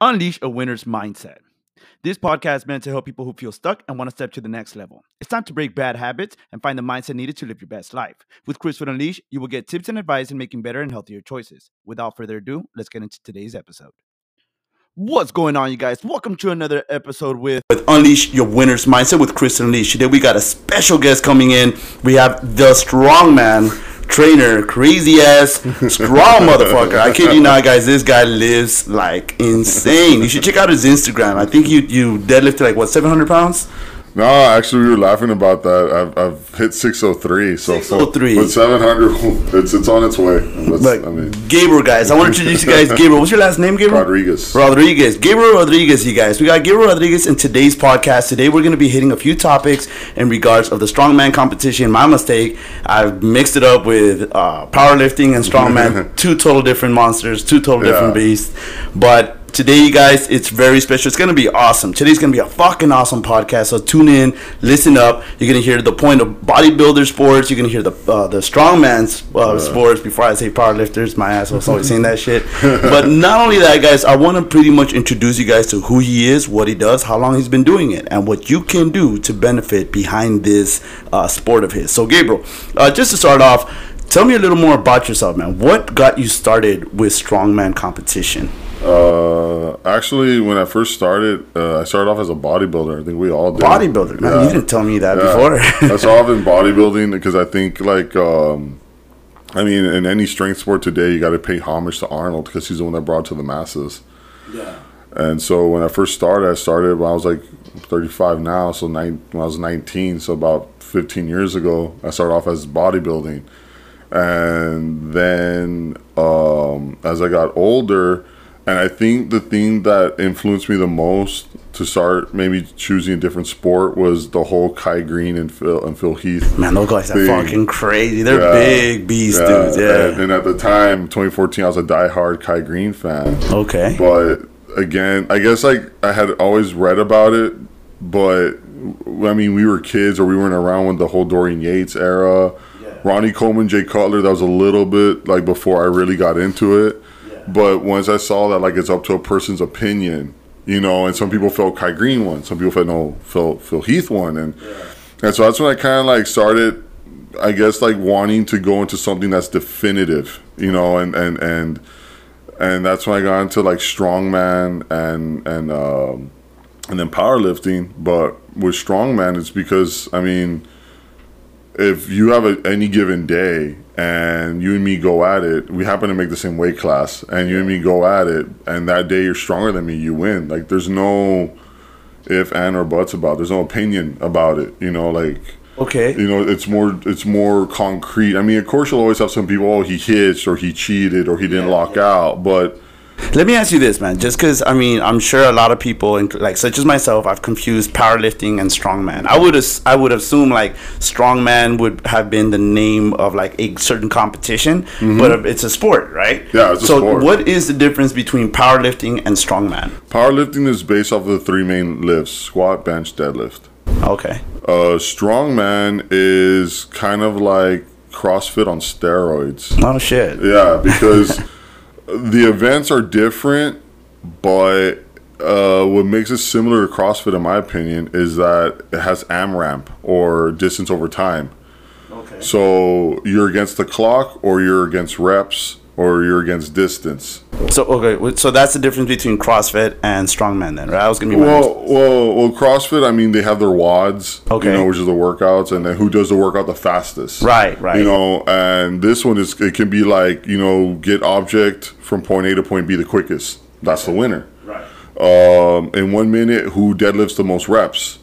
Unleash a winner's mindset. This podcast is meant to help people who feel stuck and want to step to the next level. It's time to break bad habits and find the mindset needed to live your best life. With Chris CrossFit Unleash, you will get tips and advice in making better and healthier choices. Without further ado, let's get into today's episode. What's going on, you guys? Welcome to another episode with, with Unleash Your Winner's Mindset with Chris Unleash. Today we got a special guest coming in. We have the strongman trainer, crazy ass, strong motherfucker. I kid you not, guys. This guy lives like insane. You should check out his Instagram. I think you you deadlifted like what seven hundred pounds. No, actually, we were laughing about that. I've, I've hit 603. So 603. But 700, it's, it's on its way. But I mean, Gabriel, guys, I want to introduce you guys. Gabriel, what's your last name, Gabriel? Rodriguez. Rodriguez. Gabriel Rodriguez, you guys. We got Gabriel Rodriguez in today's podcast. Today, we're going to be hitting a few topics in regards of the strongman competition. My mistake. I've mixed it up with uh, powerlifting and strongman. two total different monsters, two total yeah. different beasts. But today, you guys, it's very special. It's gonna be awesome. Today's gonna be a fucking awesome podcast. So tune in, listen up. You're gonna hear the point of bodybuilder sports. You're gonna hear the uh, the strongman's uh, uh. sports. Before I say powerlifters, my ass was always saying that shit. But not only that, guys, I want to pretty much introduce you guys to who he is, what he does, how long he's been doing it, and what you can do to benefit behind this uh, sport of his. So, Gabriel, uh, just to start off. Tell me a little more about yourself, man. What got you started with strongman competition? Uh, actually, when I first started, uh, I started off as a bodybuilder. I think we all did. Bodybuilder, man. Yeah. You didn't tell me that yeah. before. I started off in bodybuilding because I think like. Um, I mean, in any strength sport today, you got to pay homage to Arnold because he's the one that brought to the masses. Yeah. And so when I first started, I started when I was like 35 now, so nine, when I was 19, so about 15 years ago, I started off as bodybuilding. And then um, as I got older, and I think the thing that influenced me the most to start maybe choosing a different sport was the whole Kai Greene and Phil and Phil Heath. Man, those guys thing. are fucking crazy. They're yeah. big beast yeah. dudes. Yeah. And, and, at the time, 2014, I was a diehard Kai Greene fan. Okay. But again, I guess like I had always read about it, but I mean, we were kids or we weren't around when the whole Dorian Yates era. Yeah. Ronnie Coleman, Jay Cutler, that was a little bit like before I really got into it. But once I saw that, like, it's up to a person's opinion, you know, and some people felt Kai Greene won, some people felt no, Phil Phil Heath won, and yeah. and so that's when I kind of like started, I guess, like wanting to go into something that's definitive, you know, and and and and that's when I got into like strongman and and um, and then powerlifting. But with strongman, it's because I mean, if you have a, any given day and you and me go at it, we happen to make the same weight class, and you and me go at it, and that day you're stronger than me, you win. Like there's no if and or buts about. It. There's no opinion about it. You know, like okay, you know, it's more it's more concrete. I mean, of course, you'll always have some people. Oh, he hitched or he cheated or he didn't yeah, lock yeah. out, but let me ask you this, man. Just because I mean, I'm sure a lot of people, like such as myself, I've confused powerlifting and strongman. I would I would assume like strongman would have been the name of like a certain competition, mm-hmm. but it's a sport, right? Yeah, it's a so sport. what is the difference between powerlifting and strongman? Powerlifting is based off of the three main lifts: squat, bench, deadlift. Okay. Uh, strongman is kind of like CrossFit on steroids. Oh shit. Yeah, because. the events are different, but uh, what makes it similar to CrossFit, in my opinion, is that it has AMRAP or distance over time. Okay. So you're against the clock, or you're against reps, or you're against distance. So okay, so that's the difference between CrossFit and strongman, then, right? I was gonna be well, well, well. CrossFit, I mean, they have their WODs, okay, you know, which is the workouts, and then who does the workout the fastest, right, right. You know, and this one is it can be like you know get object from point A to point B the quickest. That's the winner. Right. Um, in one minute, who deadlifts the most reps?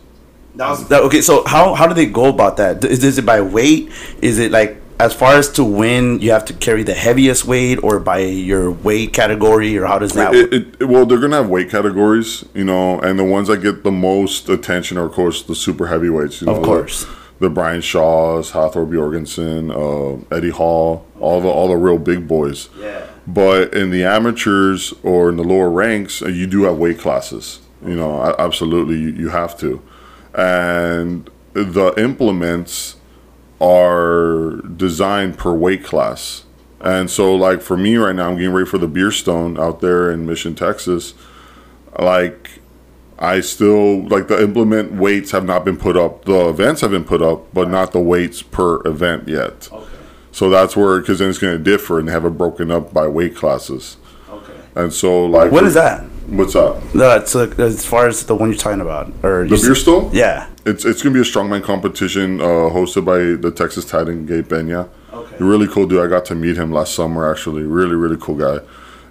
That was, that, okay, so how how do they go about that? Is, is it by weight? Is it like as far as to win, you have to carry the heaviest weight, or by your weight category, or how does that? It, it, it, well, they're gonna have weight categories, you know, and the ones that get the most attention are, of course, the super heavyweights. You know, of course. The, the Brian Shaws, Hafthor Bjorgensson, uh, Eddie Hall, all the all the real big boys. Yeah. But in the amateurs or in the lower ranks, uh, you do have weight classes. You know, absolutely, you, you have to, and the implements are designed per weight class. And so, like for me right now, I'm getting ready for the Beer Stone out there in Mission, Texas. like I still like the implement weights have not been put up. The events have been put up, but not the weights per event yet. Okay. So that's where because then it's going to differ and have it broken up by weight classes. Okay. And so like What is that? What's up? No, it's uh, as far as the one you're talking about, or The beer s- stool? Yeah. It's it's gonna be a strongman competition uh, hosted by the Texas Titan Gabe Benya. Okay. Really cool dude. I got to meet him last summer actually. Really really cool guy.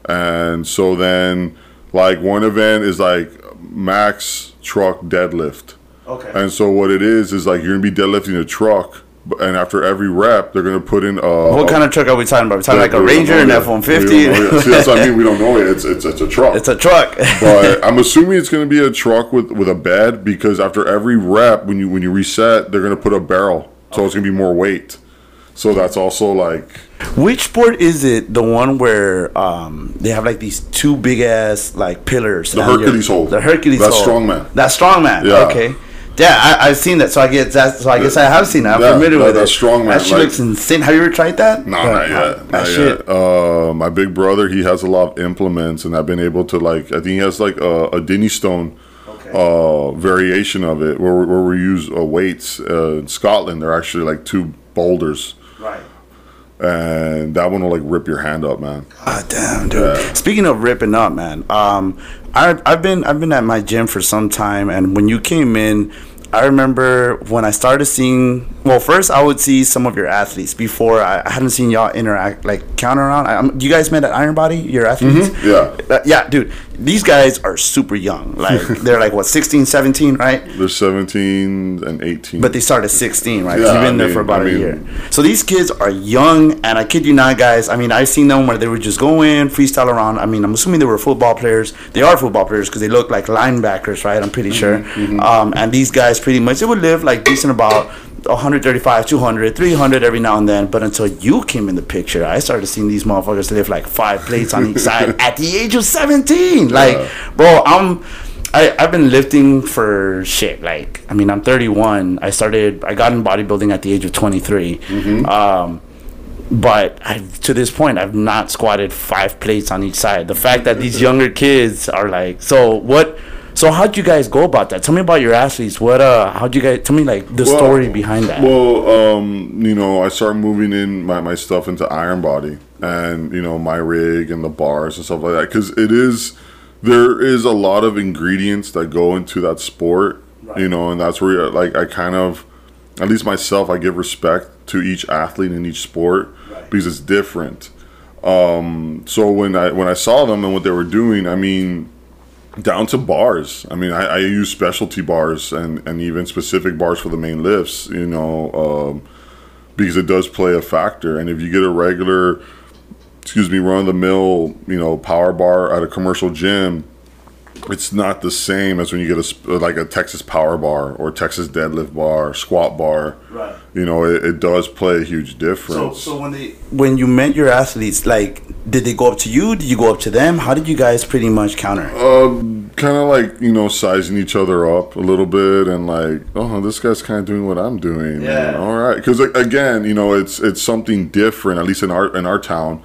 And so then like one event is like max truck deadlift. Okay. And so what it is is like you're gonna be deadlifting a truck, and after every rep they're gonna put in a what kind of truck are we talking about? We're talking like a Ranger, know an. F one fifty. We don't know fifty. yet. See, that's what I mean. We don't know it. It's it's it's a truck. It's a truck. but I'm assuming it's going to be a truck with, with a bed because after every rep, when you when you reset, they're going to put a barrel, so it's going to be more weight. So that's also like Which sport is it? The one where um, they have like these two big ass like pillars. The Hercules hold. The Hercules That's hold. strongman. That's strongman. Yeah. Okay. Yeah, I, I've seen that, so I get that. So I guess I have seen that. I'm Yeah, familiar that- with that's it. strongman, That shit like- looks insane. Have you ever tried that? no, Yeah, not yet, That not shit. yet. Uh, my big brother, he has a lot of implements, and I've been able to like. I think he has like a, a Dinnie Stone. Okay. Uh, variation of it where, where we use uh, weights uh, in Scotland. They're actually like two boulders, Right. and that one will like rip your hand up, man. God damn, dude. Speaking of ripping up, man. Um, I I've been I've been at my gym for some time, and when you came in, I remember when I started seeing. Well, first I would see some of your athletes before I, I hadn't seen y'all interact like counter around. I, I'm- you guys met at Iron Body, your athletes. Yeah. Uh, yeah, dude. These guys are super young. Like they're like what 16, 17, right? They're 17 and 18. But they started at 16, right? Yeah, You've been I there mean- for about I a mean- year. So these kids are young, and I kid you not, guys. I mean, I've seen them where they were just going freestyle around. I mean, I'm assuming they were football players. They are football players because they look like linebackers, right? I'm pretty sure. Mm-hmm, Um, and these guys pretty much, they would live like decent about 135, 200, 300 every now and then. But until you came in the picture, I started seeing these motherfuckers lift like five plates on each side at the age of 17. Like, Yeah. bro, I'm. I, I've been lifting for shit. Like, I mean, I'm 31. I started, I got in bodybuilding at the age of 23. Mm-hmm. Um, but I, to this point, I've not squatted five plates on each side. The fact that these younger kids are like, so what? So how'd you guys go about that? Tell me about your athletes. What? Uh, how'd you guys? Tell me like the Well- story behind that. Well, um, you know, I started moving in my, my stuff into Iron Body and, you know, my rig and the bars and stuff like that. Because it is, there is a lot of ingredients that go into that sport, you know, and that's where, like, I kind of, at least myself, I give respect to each athlete in each sport Right. because it's different. Um, so when I when I saw them and what they were doing, I mean, down to bars. I mean, I, I use specialty bars and, and even specific bars for the main lifts, you know, um, because it does play a factor. And if you get a regular, excuse me, run of the mill, you know, power bar at a commercial gym, it's not the same as when you get a like a Texas power bar or Texas deadlift bar, squat bar. Right. You know, it, it does play a huge difference. so when they when you met your athletes, like, did they go up to you? Did you go up to them? How did you guys pretty much counter? Um, kind of like you know sizing each other up a little bit and like oh this guy's kind of doing what i'm doing Yeah. And, all right because again you know it's it's something different at least in our in our town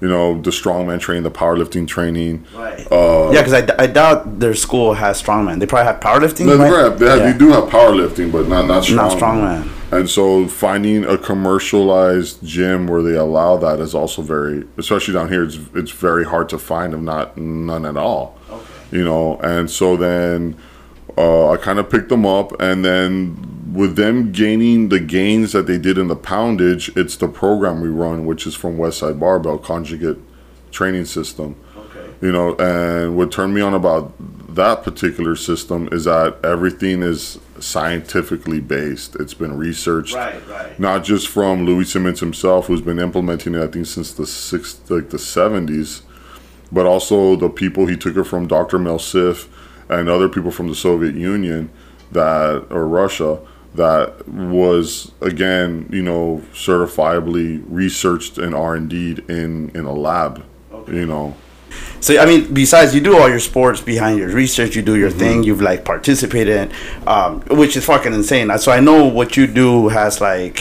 you know the strongman training the powerlifting training Right. uh, yeah, because I, d- I doubt their school has strongman. They probably have powerlifting. no, right? right, they, have, Yeah. they do have powerlifting but not not strongman. Not strongman. and so finding a commercialized gym where they allow that is also very especially down here it's it's very hard to find if not none at all Okay. you know and so then uh, i kind of picked them up and then with them gaining the gains that they did in the poundage it's the program we run which is from westside barbell conjugate training system Okay. you know and what turned me on about that particular system is that everything is scientifically based it's been researched Right, right. not just from louie simmons himself who's been implementing it i think since the six like the 70s but also the people he took it from dr mel siff and other people from the soviet union that or russia that was again you know certifiably researched and r&d'd in in a lab you know So I mean, besides you do all your sports behind your research, you do your Mm-hmm. thing. You've like participated in, um, which is fucking insane. So I know what you do has like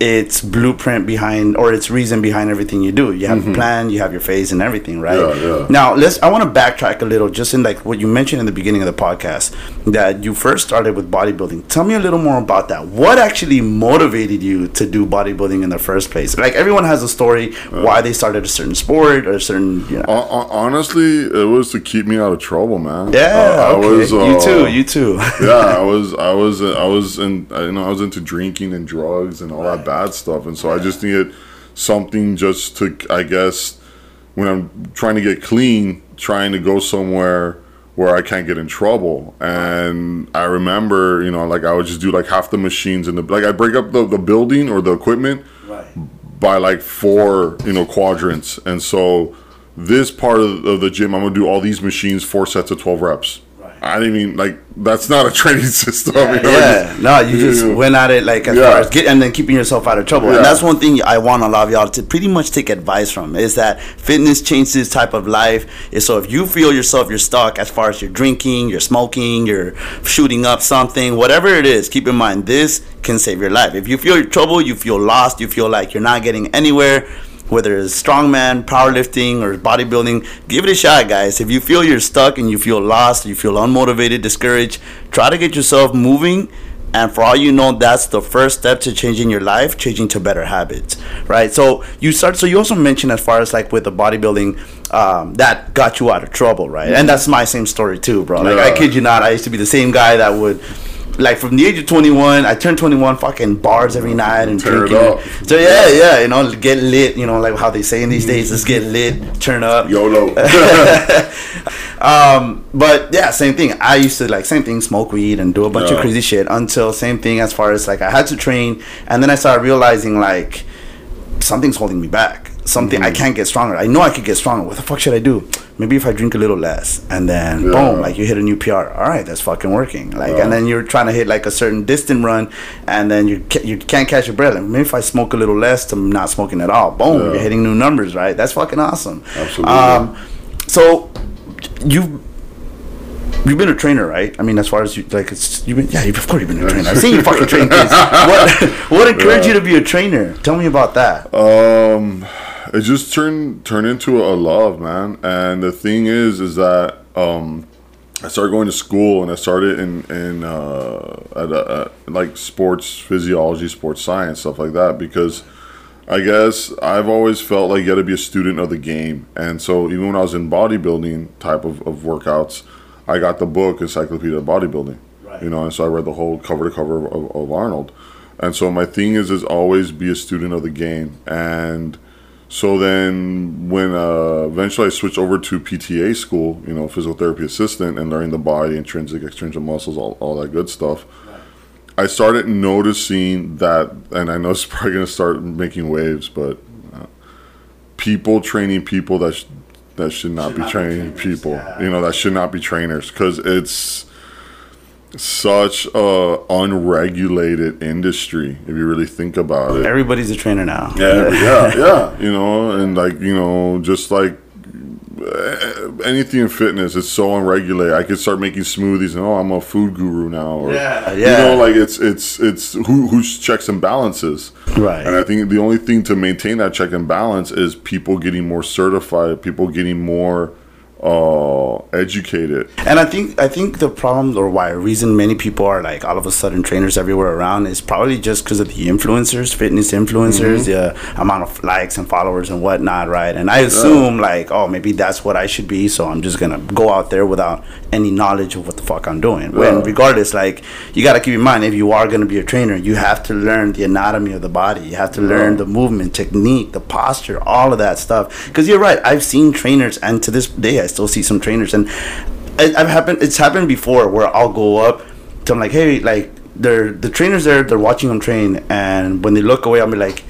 its blueprint behind or its reason behind everything you do. You have a plan, you have your phase and everything, right? Mm-hmm. Yeah, yeah. Now let's. I want to backtrack a little, just in like what you mentioned in the beginning of the podcast that you first started with bodybuilding. Tell me a little more about that. What actually motivated you to do bodybuilding in the first place? Like everyone has a story why they started a certain sport or a certain. You know, Hon- hon- Honestly, it was to keep me out of trouble, man. yeah, Uh, okay. you uh, too. You too. yeah, I was, I was, I was in, you know, I was into drinking and drugs and all that bad stuff, and so I just needed something just to, I guess, when I'm trying to get clean, trying to go somewhere where I can't get in trouble. And I remember, you know, like I would just do like half the machines in the, like I break up the, the building or the equipment right. by like four, you know, quadrants, and so this part of, of the gym, I'm gonna do all these machines, four sets of twelve reps. I didn't even like that's not a training system. you know, Yeah, just- no, you just Yeah. went at it like as Yeah. far as get and then keeping yourself out of trouble. Yeah. And that's one thing I want a lot of y'all to pretty much take advice from is that fitness changes type of life. Is so if you feel yourself you're stuck as far as you're drinking, you're smoking, you're shooting up something, whatever it is, keep in mind this can save your life. If you feel trouble, you feel lost, you feel like you're not getting anywhere. Whether it's strongman, powerlifting, or bodybuilding, give it a shot, guys. If you feel you're stuck and you feel lost, you feel unmotivated, discouraged, try to get yourself moving. And for all you know that's the first step to changing your life changing to better habits right? So you start so you also mentioned as far as like with the bodybuilding um, that got you out of trouble right? And that's my same story too bro. Like i kid you not i used to be the same guy that would like from the age of 21 i turned 21 fucking bars every night and it drinking up. so yeah yeah you know get lit you know like how they say in these days let's get lit turn up YOLO. um, but yeah, same thing. I used to like same thing, smoke weed and do a bunch of crazy shit until same thing as far as like I had to train, and then I started realizing like something's holding me back. Something I can't get stronger. I know I could get stronger. What the fuck should I do? Maybe if I drink a little less, and then Yeah. boom, like you hit a new PR. All right, that's fucking working. Like, Yeah. and then you're trying to hit like a certain distance run, and then you ca- you can't catch your breath. Like, maybe if I smoke a little less to not smoking at all, boom, Yeah. you're hitting new numbers. Right? That's fucking awesome. Absolutely. Um, so you You've been a trainer, right? I mean, as far as you like, it's you've been yeah, you've, of course you've been a trainer. I've seen you fucking train kids. What what encouraged you to be a trainer? Tell me about that. Um, it just turned turned into a love, man. And the thing is, is that um, I started going to school, and I started in in uh, at, a, at like sports physiology, sports science, stuff like that, because. I guess I've always felt like you got to be a student of the game, and so even when I was in bodybuilding type of, of workouts, I got the book Encyclopedia of Bodybuilding, Right. you know, and so I read the whole cover to cover of, of Arnold, and so my thing is is always be a student of the game, and so then when uh, eventually I switched over to PTA school, you know, physical therapy assistant, and learning the body, intrinsic, extrinsic muscles, all, all that good stuff. I started noticing that, and I know it's probably going to start making waves, but uh, people training people that sh- that should not Should be not be training trainers, people, yeah. you know, that should not be trainers because it's such a unregulated industry if you really think about it. Everybody's a trainer now. Yeah, yeah, yeah. You know, and like you know, just like uh, anything in fitness, it's so unregulated. I could start making smoothies, and oh, I'm a food guru now. Or, Yeah, You know, like it's it's it's who who's checks and balances. Right. And I think the only thing to maintain that check and balance is people getting more certified, people getting more uh educated. And I think I think the problem or why reason many people are like all of a sudden trainers everywhere around is probably just because of the influencers, fitness influencers, the amount of likes and followers and whatnot, right? And I assume like, oh, maybe that's what I should be, so I'm just gonna go out there without any knowledge of what the fuck I'm doing. When regardless, like you gotta keep in mind if you are gonna be a trainer, you have to learn the anatomy of the body. You have to learn the movement, technique, the posture, all of that stuff. Because you're right, I've seen trainers, and to this day, I still see some trainers, and it, I've happened. It's happened before where I'll go up to I'm like, hey, like they're the trainers there, they're watching them train, and when they look away, I'll be like,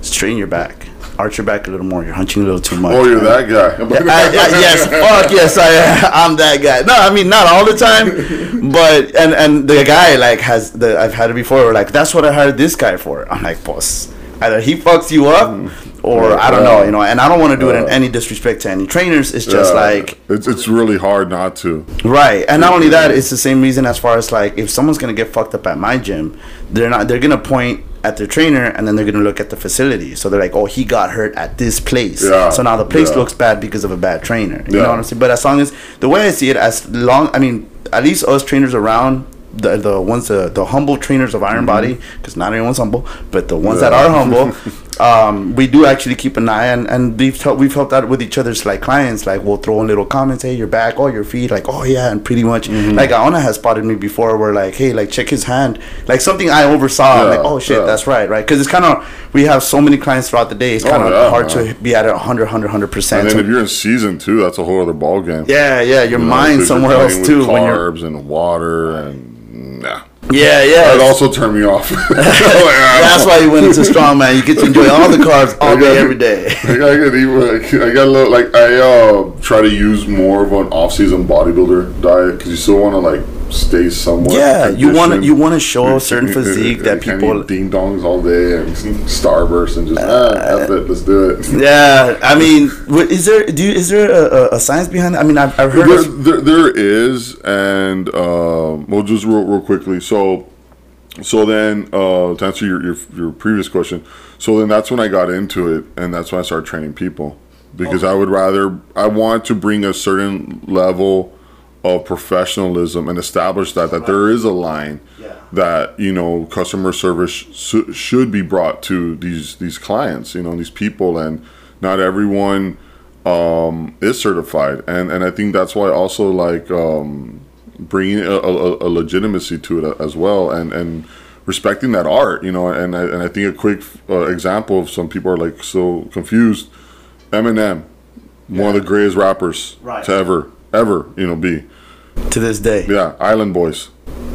straighten your back, arch your back a little more. You're hunching a little too much. Oh, you're that guy. I, I, yes, fuck yes, I am. I'm that guy. No, I mean not all the time, but and and the guy like has the I've had it before. Like that's what I hired this guy for. I'm like, boss, either he fucks you up, mm. Or I don't know, you know. And I don't want to do it in any disrespect to any trainers. It's just Yeah. like it's it's really hard not to. Right, and not only that, it's the same reason as far as like if someone's gonna get fucked up at my gym, they're not. They're gonna point at their trainer and then they're going to look at the facility. So they're like, oh, he got hurt at this place. Yeah, So now the place yeah. looks bad because of a bad trainer. You Yeah. know what I'm saying? But as long as the way I see it, as long, I mean, at least us trainers around. The, the ones the, the humble trainers of Iron Body because not everyone's humble but the ones that Mm-hmm. Are humble um, we do actually keep an eye and, and we've helped, we've helped out with each other's like clients. Like we'll throw in little comments hey your back. Oh your feet like oh yeah and pretty much Mm-hmm. like Aona has spotted me before where like hey like check his hand. Like something I oversaw. Yeah, like oh shit yeah. that's right right? Because it's kind of we have so many clients throughout the day. It's Oh, kind of yeah, hard to be at a 100 100 100 And percent then if you're in season two, that's a whole other ball game. yeah yeah your You know, somewhere else too when you're Carbs and water and nah. yeah yeah That also turned me off. that's why you went into strongman you get to enjoy all the carbs all I day every day I got, I got a little like I uh, try to use more of an off-season bodybuilder diet because you still want to like stay somewhat. yeah you want to you want to show a certain physique that people eat ding dongs all day and starburst and just ah, it, let's do it. Yeah, I mean, is there do you, is there a, a- science behind it? I mean, I've, I've heard There, there, there is, and um, well, just real, real quickly. So, so then uh, to answer your, your your previous question, so then that's when I got into it, and that's when I started training people because I would rather I want to bring a certain level of professionalism and establish that that there is a line Yeah. that you know customer service sh- should be brought to these these clients, you know, these people, and not everyone um, is certified, and and I think that's why also like um, bringing a, a, a legitimacy to it as well, and and respecting that art, you know, and I, and I think a quick uh, example of some people are like so confused. Eminem, one of the greatest rappers Right. to ever ever you know be. To this day. Yeah, Island Boys.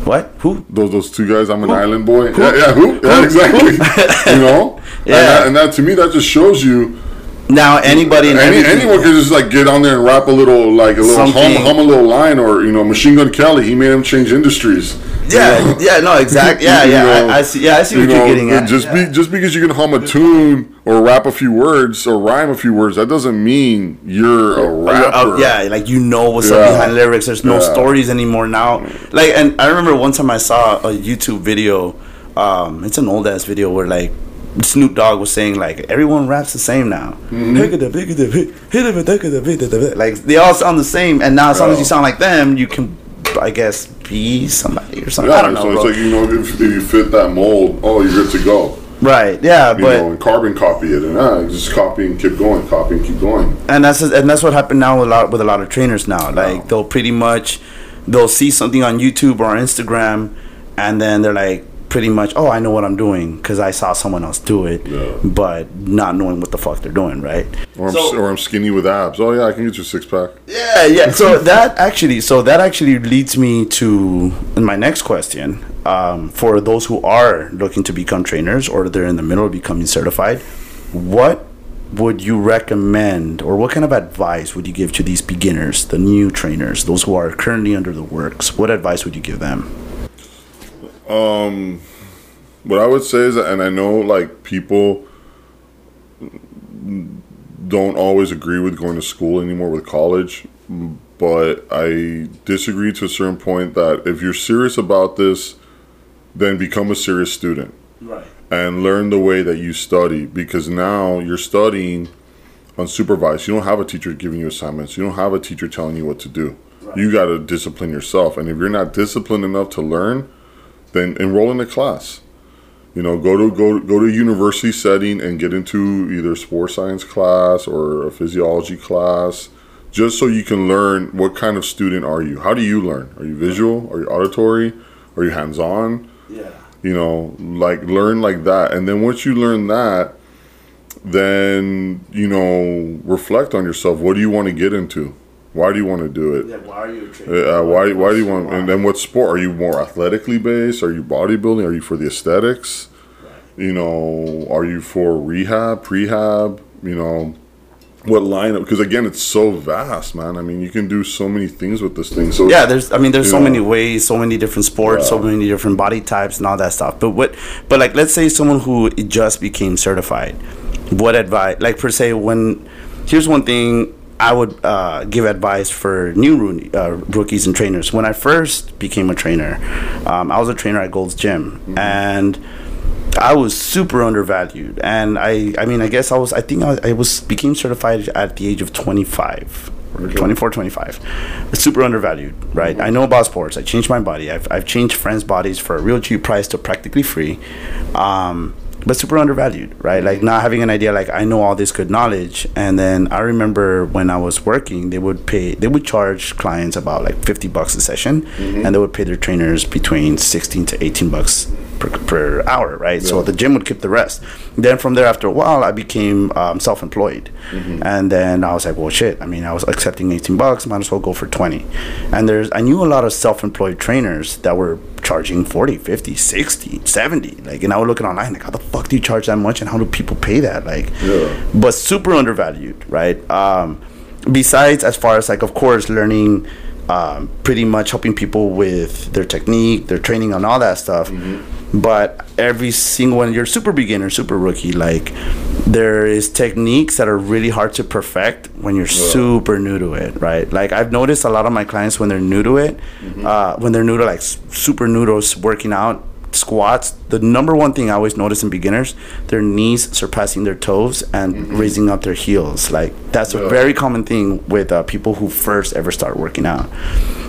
What? Who? Those those two guys. I'm an island boy. Yeah, yeah, who? Yeah, exactly. you know. Yeah. And that, and that to me that just shows you Now anybody any, anyone can just like get on there and rap a little like a little hum, hum a little line or you know Machine Gun Kelly. He made him change industries. Yeah, yeah, no, exactly. Yeah, You yeah. know, I, I see. Yeah, I see You what you're know, getting at. just be just because you can hum a tune or rap a few words or rhyme a few words, that doesn't mean you're a Uh, rapper. yeah, like you know what's up behind lyrics. There's no Yeah. stories anymore now. Like, and I remember one time I saw a YouTube video. Um, it's an old ass video where like Snoop Dogg was saying like everyone raps the same now. Like they all sound the same, and now as long as you sound like them, you can, I guess, be somebody or something. Yeah, I don't know. so it's like you know if, if you fit that mold, oh, you're good to go. Right? Yeah, You but know, and carbon copy it, and ah, just copy and keep going, copy and keep going. and that's and that's what happened now with a lot with a lot of trainers now. Like they'll pretty much they'll see something on YouTube or on Instagram, and then they're like pretty much, oh, I know what I'm doing because I saw someone else do it, Yeah. but not knowing what the fuck they're doing, right? Or I'm, So- or I'm skinny with abs. Oh yeah, I can get you a six pack. Yeah, yeah. So that actually, so that actually leads me to my next question. Um, for those who are looking to become trainers or they're in the middle of becoming certified, what would you recommend, or what kind of advice would you give to these beginners, the new trainers, those who are currently under the works? What advice would you give them? Um, what I would say is, that, and I know like people don't always agree with going to school anymore with college, but I disagree to a certain point that if you're serious about this, then become a serious student Right. and learn the way that you study because now you're studying unsupervised. You don't have a teacher giving you assignments. You don't have a teacher telling you what to do. You got to discipline yourself. And if you're not disciplined enough to learn, then enroll in a class. You know, go to go go to a university setting and get into either sports science class or a physiology class, just so you can learn what kind of student are you. How do you learn? Are you visual? Are you auditory? Are you hands on? Yeah. you know like learn like that and then once you learn that then you know reflect on yourself what do you want to get into why do you want to do it? Why are you a uh, why, why do you want and then what sport? Are you more athletically based? Are you bodybuilding? Are you for the aesthetics? You know are you for rehab prehab? You know what lineup because again it's so vast man. I mean you can do so many things with this thing so yeah there's i mean there's so Yeah. many ways so many different sports so many different body types and all that stuff. But what but like let's say someone who just became certified what advice like per se when here's one thing i would uh, give advice for new uh, rookies and trainers when i first became a trainer um, i was a trainer at gold's gym and I was super undervalued, and I, I mean, I guess I was, I think I, I was became certified at the age of 25. Or 24, 25. Super undervalued, right? I know about sports. I changed my body. I've, I've changed friends' bodies for a real cheap price to practically free. Um, but super undervalued, right? Like not having an idea, like I know all this good knowledge, and then I remember when I was working, they would pay, they would charge clients about like fifty bucks a session, mm-hmm. and they would pay their trainers between sixteen to eighteen bucks per, per hour, right? So the gym would keep the rest. Then from there, after a while, I became um, self-employed, and then I was like, well, shit. I mean, I was accepting eighteen bucks, might as well go for twenty. And there's, I knew a lot of self-employed trainers that were charging 40 50 60 70 like and i would look at online like how the fuck do you charge that much and how do people pay that like Yeah. but super undervalued right um besides as far as like of course learning um, pretty much helping people with their technique their training and all that stuff. But every single one you're super beginner super rookie like there is techniques that are really hard to perfect when you're super new to it right? Like i've noticed a lot of my clients when they're new to it uh, when they're new to like super noodles working out squats the number one thing i always notice in beginners their knees surpassing their toes and raising up their heels. Like that's a very common thing with uh, people who first ever start working out.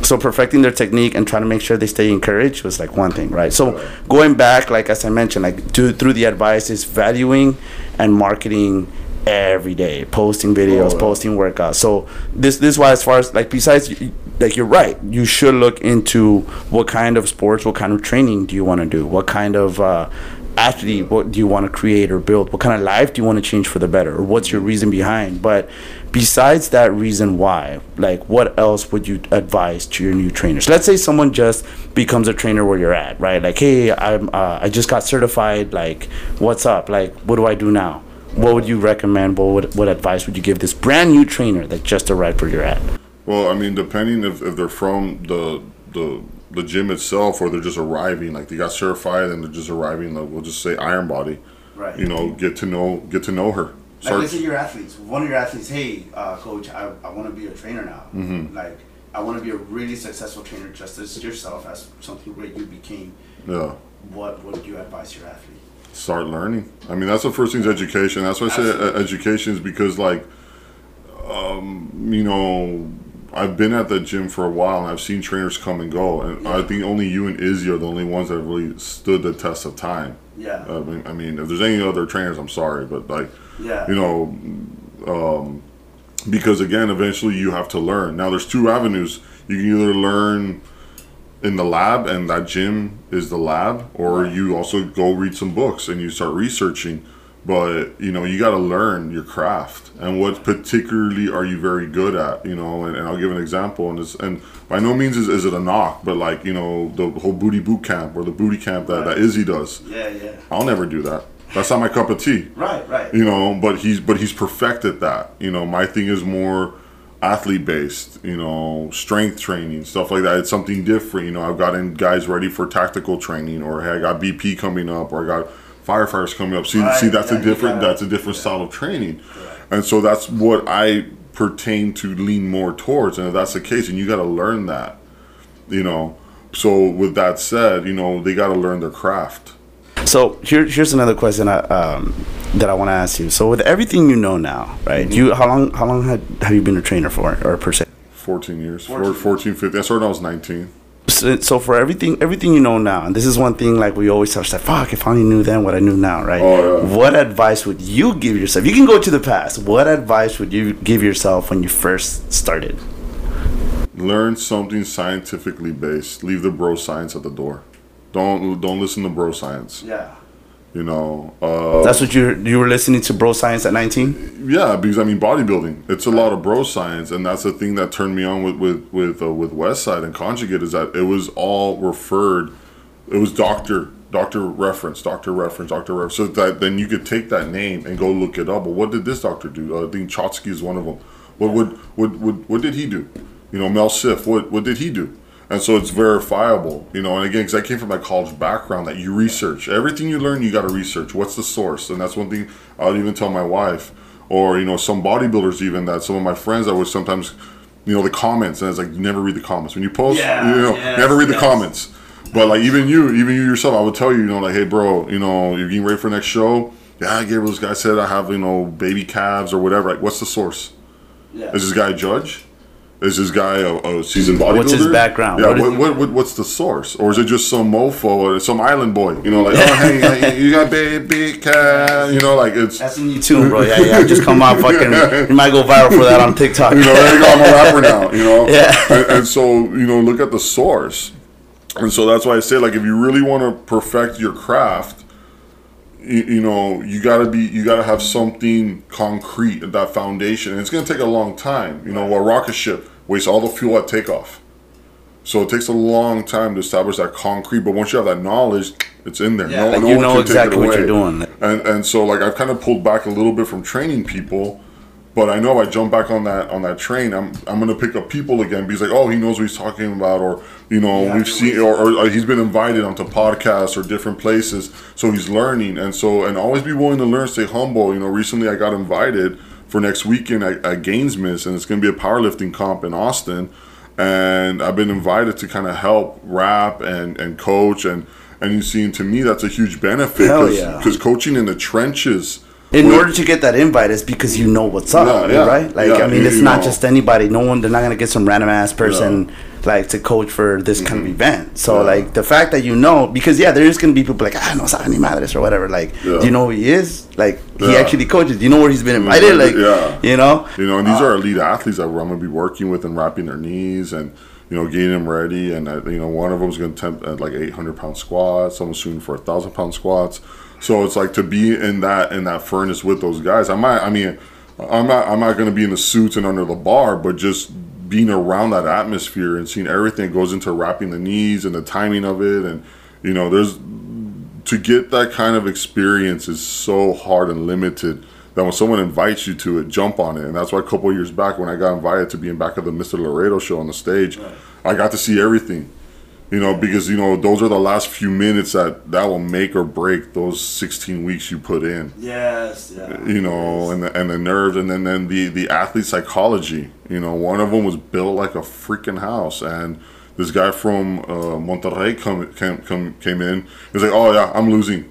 So perfecting their technique and trying to make sure they stay encouraged was like one thing right? So going back like as i mentioned like to, through the advice is valuing and marketing every day posting videos Oh, yeah. posting workouts. So this this is why as far as like besides like you're right. You should look into what kind of sports what kind of training do you want to do? What kind of uh athlete what do you want to create or build? What kind of life do you want to change for the better? Or what's your reason behind? But besides that reason why like what else would you advise to your new trainers? Let's say someone just becomes a trainer where you're at right? Like hey i'm uh, i just got certified. Like what's up? Like what do i do now? What would you recommend? What would, what advice would you give this brand new trainer that just arrived where you're at Well, I mean, depending if, if they're from the the the gym itself or they're just arriving, like they got certified and they're just arriving, like we'll just say Iron Body. Right. You know, get to know get to know her. Start- your athletes. One of your athletes, hey, uh, coach, I, I want to be a trainer now. Mm-hmm. Like, I want to be a really successful trainer, just as yourself, as something great you became. yeah. What would you advise your athlete? Start learning. I mean, that's the first thing is education. That's why I say education is because, like, um, you know, I've been at the gym for a while and I've seen trainers come and go, and I think only you and Izzy are the only ones that have really stood the test of time. Yeah. I mean, I mean, if there's any other trainers, I'm sorry, but like, Yeah. you know, um, because again, eventually you have to learn. Now, there's two avenues. You can either learn in the lab, and that gym is the lab, or Right. you also go read some books and you start researching. But you know, you got to learn your craft and what particularly are you very good at. You know, and, and I'll give an example. And this, and by no means is, is it a knock, but like you know, the whole booty boot camp or the booty camp that, that Izzy does. Yeah, yeah. I'll never do that. That's not my cup of tea Right, right. you know but he's but he's perfected that you know my thing is more athlete based you know strength training stuff like that it's something different you know i've gotten guys ready for tactical training or hey i got bp coming up or i got firefighters coming up. See Right, see that's yeah, a different gotta- that's a different style of training. And so that's what i pertain to lean more towards. And if that's the case and you got to learn that you know. So with that said you know they got to learn their craft. So here, here's another question I, um, that I want to ask you. So with everything you know now, right? You how long how long had, have you been a trainer for, or per se? 14 years. 14 14, 15 i started when i was 19 So, uh, so for everything everything you know now, and this is one thing like we always touch that. Fuck, if I only knew then what I knew now, right? Oh, yeah. What advice would you give yourself? You can go to the past. What advice would you give yourself when you first started? learn something scientifically based. Leave the bro science at the door. Don't don't listen to bro science. Yeah. You know, uh, That's what you you were listening to, bro science at nineteen. yeah, because I mean bodybuilding. It's a lot of bro science, and that's the thing that turned me on with with with uh, with Westside and Conjugate is that it was all referred. It was doctor doctor reference, doctor reference, doctor reference. So that then you could take that name and go look it up. Well, what did this doctor do? Uh, I think Chotsky is one of them. What would what what what did he do? You know, Mel Siff. What what did he do? And so it's verifiable, you know. And again, because I came from that college background, that you research everything you learn, you got to research. What's the source? And that's one thing I would even tell my wife, or you know, some bodybuilders even that some of my friends i would sometimes, you know, the comments, and it's like never read the comments when you post. Yeah, you know, yes, never read the comments. But like even you, even you yourself, I would tell you, you know, like, hey, bro, you know, you're getting ready for next show. Yeah, Gabriel's guy said I have you know baby calves or whatever. Like, what's the source? Yeah. Is this guy a judge? Is this guy a, a seasoned bodybuilder? What's his background? Yeah, What what, what, what, what's the source? Or is it just some mofo or some island boy? You know, like, oh, hey, hey, you got baby cat. You know, like it's. That's in you too, bro. Yeah, yeah. Just come out fucking. You might go viral for that on TikTok. you know, there you go, I'm a rapper now, you know? Yeah. And, and so, you know, look at the source. And so that's why I say, like, if you really want to perfect your craft, you, you know, you gotta be, you gotta have something concrete at that foundation. And it's gonna take a long time. You know, a rocket ship wastes all the fuel at takeoff. So it takes a long time to establish that concrete, but once you have that knowledge, it's in there. Yeah, like you know can take it exactly what you're doing. And and so like I've kind of pulled back a little bit from training people, but I know if I jump back on that on that train, I'm I'm gonna pick up people again because like oh he knows what he's talking about or you know Yeah, we've seen or, or he's been invited onto podcasts or different places, so he's learning and so and always be willing to learn, stay humble. You know, recently I got invited for next weekend at, at Gainesmith, and it's gonna be a powerlifting comp in Austin, and I've been invited to kind of help wrap and and coach and. And you see, to me, that's a huge benefit because yeah. coaching in the trenches In with- order to get that invite, is because you know what's up, Yeah, yeah, right? Like, I mean, it's not know. just anybody. No one. They're not gonna get some random ass person like to coach for this kind of event. So, Mm-hmm. Yeah. like, the fact that you know, because yeah, there is gonna be people like, ah, no sabe ni madres or whatever. Like, Yeah. do you know who he is? Like, he actually coaches. Do you know where he's been invited? Like, Yeah. you know. You know, and these are elite athletes that I'm going to be working with and wrapping their knees and, you know, getting them ready. And, uh, you know, one of them is going to attempt at like 800 pound squats. Someone's shooting for a thousand pound squats. So it's like to be in that in that furnace with those guys. I might, I mean, I'm not I'm not going to be in the suits and under the bar, but just being around that atmosphere and seeing everything goes into wrapping the knees and the timing of it, and you know, there's to get that kind of experience is so hard and limited that when someone invites you to it, jump on it. And that's why a couple of years back, when I got invited to be in back of the Mr. Laredo show on the stage, I got to see everything. You know, because you know those are the last few minutes that that will make or break those 16 weeks you put in Yes. Yeah. you know, and the, and the nerves, and then, then the the athlete psychology. You know, one of them was built like a freaking house, and this guy from uh, Monterrey come, came come, came in. He's like, "Oh yeah, I'm losing."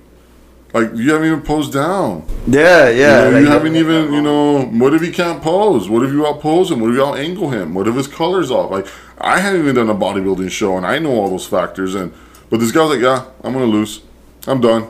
Like you haven't even posed down. Yeah. You, Yeah. know, like- you haven't even, you know, what if he can't pose? What if you out pose him? What if you out angle him? What if his color's off? Like I haven't even done a bodybuilding show, and I know all those factors. And but this guy's like, "Yeah, I'm gonna lose. I'm done."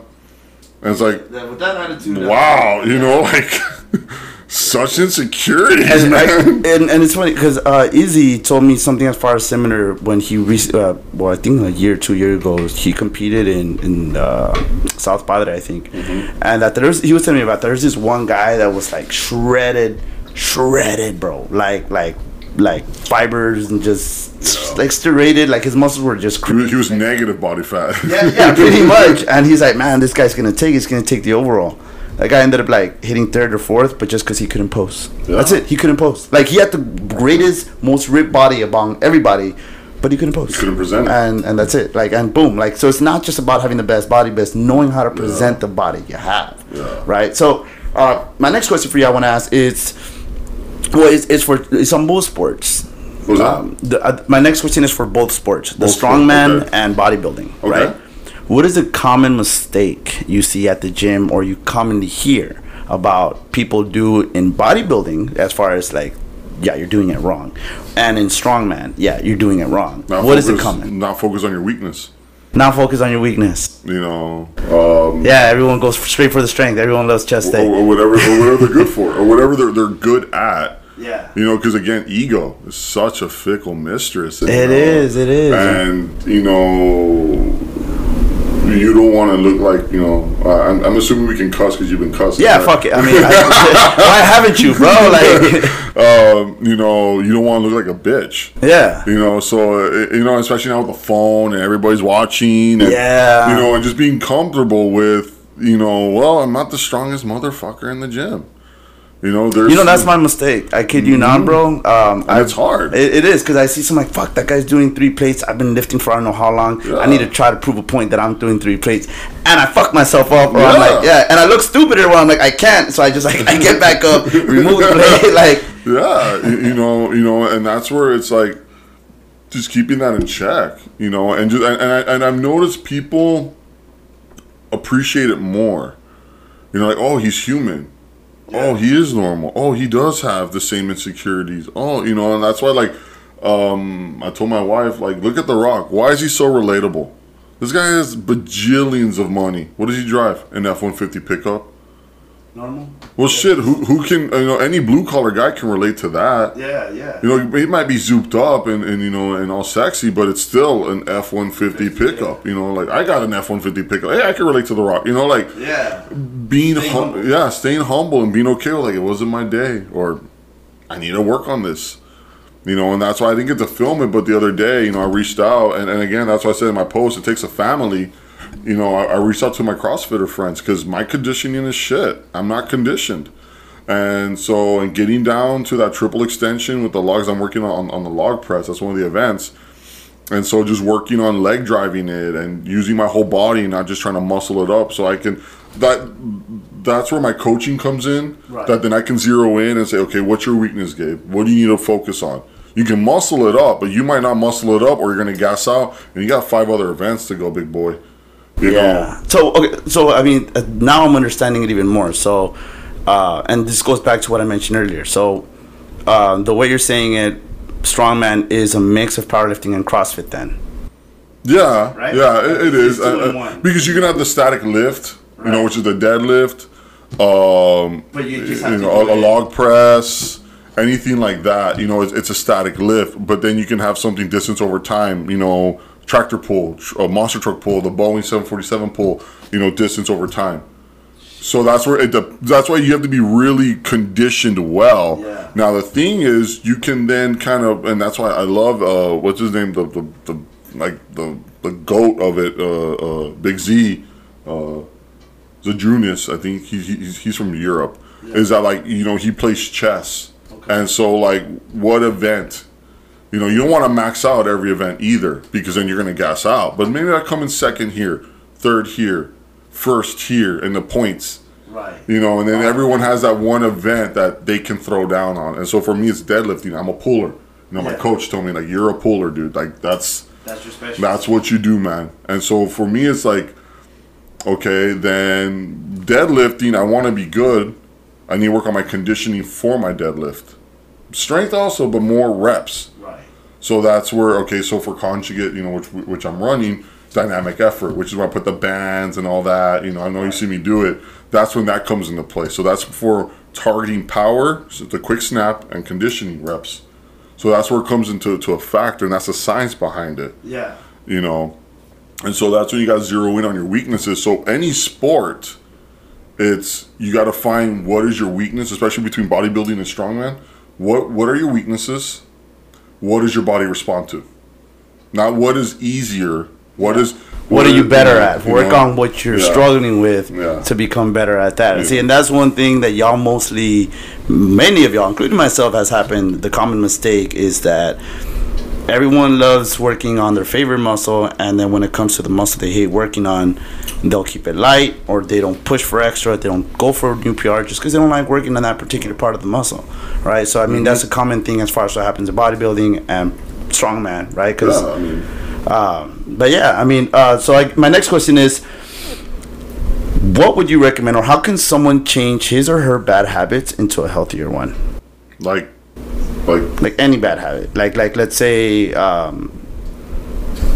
And it's like, Yeah, with that attitude. wow, you know, like such insecurities, and, I, and and it's funny because uh, Izzy told me something as far as similar when he re- uh, well I think a year two year ago he competed in in uh, South Padre I think Mm-hmm. and that there's he was telling me about there's this one guy that was like shredded shredded bro like like like fibers and just like serrated like his muscles were just he, was, he was negative body fat. yeah, yeah, pretty much. And he's like, man, this guy's gonna take. He's gonna take the overall. That guy ended up like hitting third or fourth, but just because he couldn't post. Yeah. That's it. He couldn't post. Like he had the greatest, most ripped body among everybody, but he couldn't post. couldn't present it. And and that's it. Like and boom. Like so, it's not just about having the best body, but it's knowing how to present the body you have. Yeah. Right. So, uh, my next question for you, I want to ask is, well, it's, it's for it's on both sports. What's that? Um, the, uh, my next question is for both sports, the Both strongman okay. and bodybuilding, Okay. right? What is a common mistake you see at the gym or you commonly hear about people do in bodybuilding as far as like, yeah, you're doing it wrong. And in strongman, yeah, you're doing it wrong. Not what is it focus- common? Not focus on your weakness. Not focus on your weakness. You know, um, Yeah, everyone goes straight for the strength. Everyone loves chest day. or whatever, or whatever they're good for, or whatever they're they're good at. Yeah. You know, because again, ego is such a fickle mistress. It It is, it is. and you know, you don't want to look like you know. Uh, I'm, I'm assuming we can cuss because you've been cussing. Yeah, right? fuck it. I mean, I, why haven't you, bro? Like, um, you know, you don't want to look like a bitch. yeah. You know, so uh, you know, especially now with the phone and everybody's watching, and, Yeah. you know, and just being comfortable with, you know, well, I'm not the strongest motherfucker in the gym. You know, there's You know, that's my mistake. I kid you not, bro. Um, I, it's hard. It, it is because I see some like, fuck, that guy's doing three plates. I've been lifting for I don't know how long. I need to try to prove a point that I'm doing three plates, and I fuck myself up. Or I'm Yeah. like, yeah, and I look stupider when I'm like, I can't. So I just like, I get back up, remove the plate, like, yeah, you, you know, you know, and that's where it's like just keeping that in check, you know, and just and, I, and I've noticed people appreciate it more. You know, like oh, he's human. Oh, he is normal. Oh, he does have the same insecurities. Oh, you know, and that's why like um I told my wife like look at The Rock. Why is he so relatable? This guy has bajillions of money. What does he drive? An F one fifty pickup. Normal. Well, shit. Who who can you know? Any blue collar guy can relate to that. Yeah, yeah. You know, he might be zooped up and, and you know and all sexy, but it's still an F one fifty pickup. You know, like I got an F one fifty pickup. Hey, I can relate to the Rock. You know, like Yeah. being hum- humble. yeah, staying humble and being okay with like it wasn't my day or I need to work on this. You know, and that's why I didn't get to film it. But the other day, you know, I reached out, and, and again, that's why I said in my post, it takes a family. You know, I, I reached out to my CrossFitter friends because my conditioning is shit. I'm not conditioned. And so, and getting down to that triple extension with the logs, I'm working on on the log press. That's one of the events. And so, just working on leg driving it and using my whole body, not just trying to muscle it up, so I can. That that's where my coaching comes in. Right. That then I can zero in and say, okay, what's your weakness, Gabe? What do you need to focus on? You can muscle it up, but you might not muscle it up, or you're gonna gas out, and you got five other events to go, big boy. You know? Yeah. So okay. So I mean, uh, now I'm understanding it even more. So, uh, and this goes back to what I mentioned earlier. So, uh, the way you're saying it, strongman is a mix of powerlifting and CrossFit. Then. Yeah, Right? yeah, it, it is two Uh, in uh, because you can have the static lift, you know, which is the deadlift, um, But you just you have to know, a, a log press, anything like that. You know, it's, it's a static lift, but then you can have something distance over time. You know, tractor pull, a monster truck pull, the Boeing 747 pull. You know, distance over time. So that's where it. That's why you have to be really conditioned well. Yeah. Now the thing is, you can then kind of, and that's why I love uh, what's his name, the the, the like the the goat of it, uh, uh, Big Z, uh, Zydrunas. I think he, he's he's from Europe. Is that like you know he plays chess, and so like what event? You know you don't want to max out every event either because then you're gonna gas out. But maybe I come in second here, third here, first here in the points. Right. You know, and then everyone has that one event that they can throw down on. And so for me, it's deadlifting. I'm a puller. You know, my Yeah. coach told me like, "You're a puller, dude. Like that's That's your special. that's what you do, man." And so for me, it's like, okay, then deadlifting. I want to be good. I need to work on my conditioning for my deadlift. Strength also, but more reps. So that's where okay. So for conjugate, you know, which which I'm running, dynamic effort, which is where I put the bands and all that. You know, I know you see me do it. That's when that comes into play. So that's for targeting power, so the quick snap, and conditioning reps. So that's where it comes into to a factor, and that's the science behind it. Yeah. You know, and so that's when you got to zero in on your weaknesses. So any sport, it's you got to find what is your weakness, especially between bodybuilding and strongman. What what are your weaknesses? What does your body respond to? Not what is easier. What is What are you better at? you Work know? on what you're Yeah. struggling with Yeah. to become better at that. Yeah. See, and that's one thing that y'all mostly, many of y'all, including myself, has happened. The common mistake is that everyone loves working on their favorite muscle, and then when it comes to the muscle they hate working on, they'll keep it light or they don't push for extra. They don't go for a new PR just because they don't like working on that particular part of the muscle, right? So I mean, that's a common thing as far as what happens in bodybuilding and strongman, right? Because Yeah, I mean, um, but yeah, I mean, uh, so I, my next question is, what would you recommend, or how can someone change his or her bad habits into a healthier one? like, like Like any bad habit, like like let's say, um,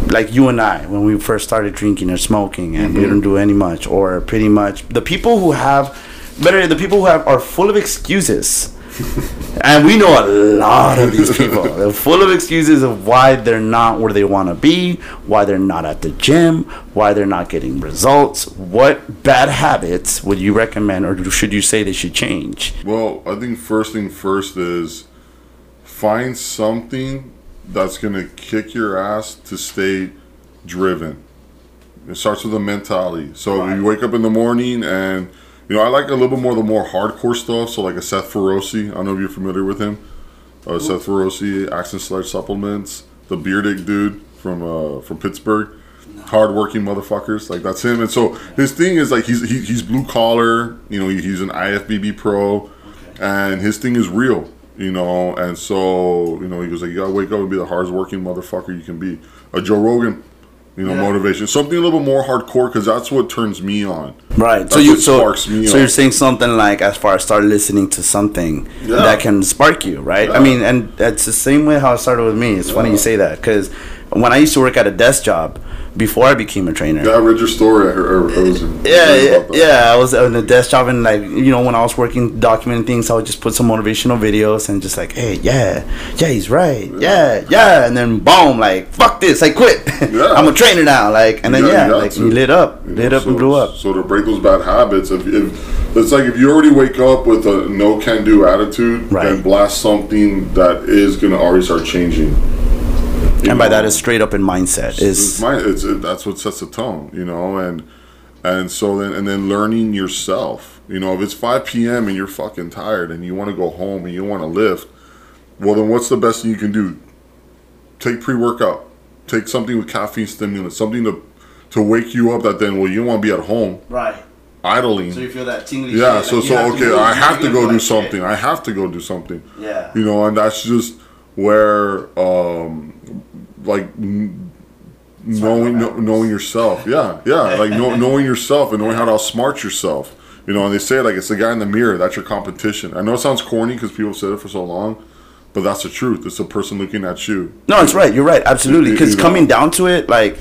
like you and I, when we first started drinking or smoking, and we don't do any much, or pretty much the people who have, better, the people who have are full of excuses. and we know a lot of these people. They're full of excuses of why they're not where they want to be, why they're not at the gym, why they're not getting results. What bad habits would you recommend, or should you say they should change? Well, I think first thing first is find something that's gonna kick your ass to stay driven. It starts with the mentality. So Right. you wake up in the morning and you know I like a little bit more the more hardcore stuff. So like a Seth Feroce. I don't know if you're familiar with him. Uh, Seth Feroce, Action Sledge Supplements, the bearded dude from uh, from Pittsburgh. Hardworking motherfuckers, like that's him. And so his thing is like he's he, he's blue collar. You know, he, he's an IFBB pro, and his thing is real. You know. And so, you know, he goes like, you gotta wake up and be the hardest working motherfucker you can be. A Joe Rogan, you know, Yeah. motivation, something a little bit more hardcore because that's what turns me on. Right. That's so you what so, sparks me so on. you're saying something like as far as start listening to something Yeah. that can spark you, right? I mean, and that's the same way how it started with me. It's funny you say that because when I used to work at a desk job before I became a trainer. Yeah, I read your story. I heard, I was Yeah, yeah, yeah. I was on a desk job and like you know when I was working documenting things, I would just put some motivational videos and just like, hey, yeah, yeah, he's right, yeah, yeah, and then boom, like fuck this, I quit. Yeah. I'm a trainer now, like, and then Yeah, yeah, like to. you lit up, You lit know, up so, and blew up. So to break those bad habits, if, if it's like if you already wake up with a no can do attitude, Right. then blast something that is gonna already start changing. And by know? that is straight up in mindset. Is my it's it, that's what sets the tone, you know, and and so then and then learning yourself. You know, if it's five p.m. and you're fucking tired and you want to go home and you want to lift, well then what's the best thing you can do? Take pre workout, take something with caffeine stimulant, something to to wake you up. That then well you don't want to be at home right. idling. So you feel that tingly. yeah, so so okay, I have to go do something. I have to go do something Yeah. you know, and that's just where um like n- knowing knowing yourself. Yeah, yeah, like know, knowing yourself and knowing how to outsmart yourself. You know, and they say like it's the guy in the mirror. That's your competition. I know it sounds corny because people have said it for so long, but that's the truth. It's the person looking at you. No, it's right. You're right. Absolutely. Because coming down to it, like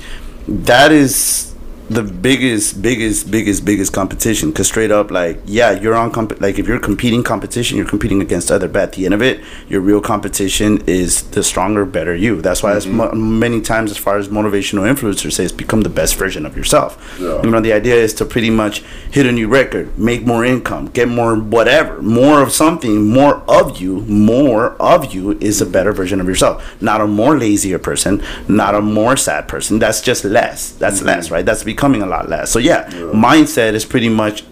that is the biggest, biggest, biggest, biggest competition. Because straight up, like, yeah, you're on comp- like if you're competing competition, you're competing against other. But at the end of it, your real competition is the stronger, better you. That's why, Mm-hmm. mo- many times, as far as motivational influencers say, it's become the best version of yourself. Yeah. You know, the idea is to pretty much hit a new record, make more income, get more whatever, more of something, more of you, more of you is a better version of yourself. Not a more lazier person, not a more sad person. That's just less. That's less, right? That's becoming a lot less. So yeah, mindset is pretty much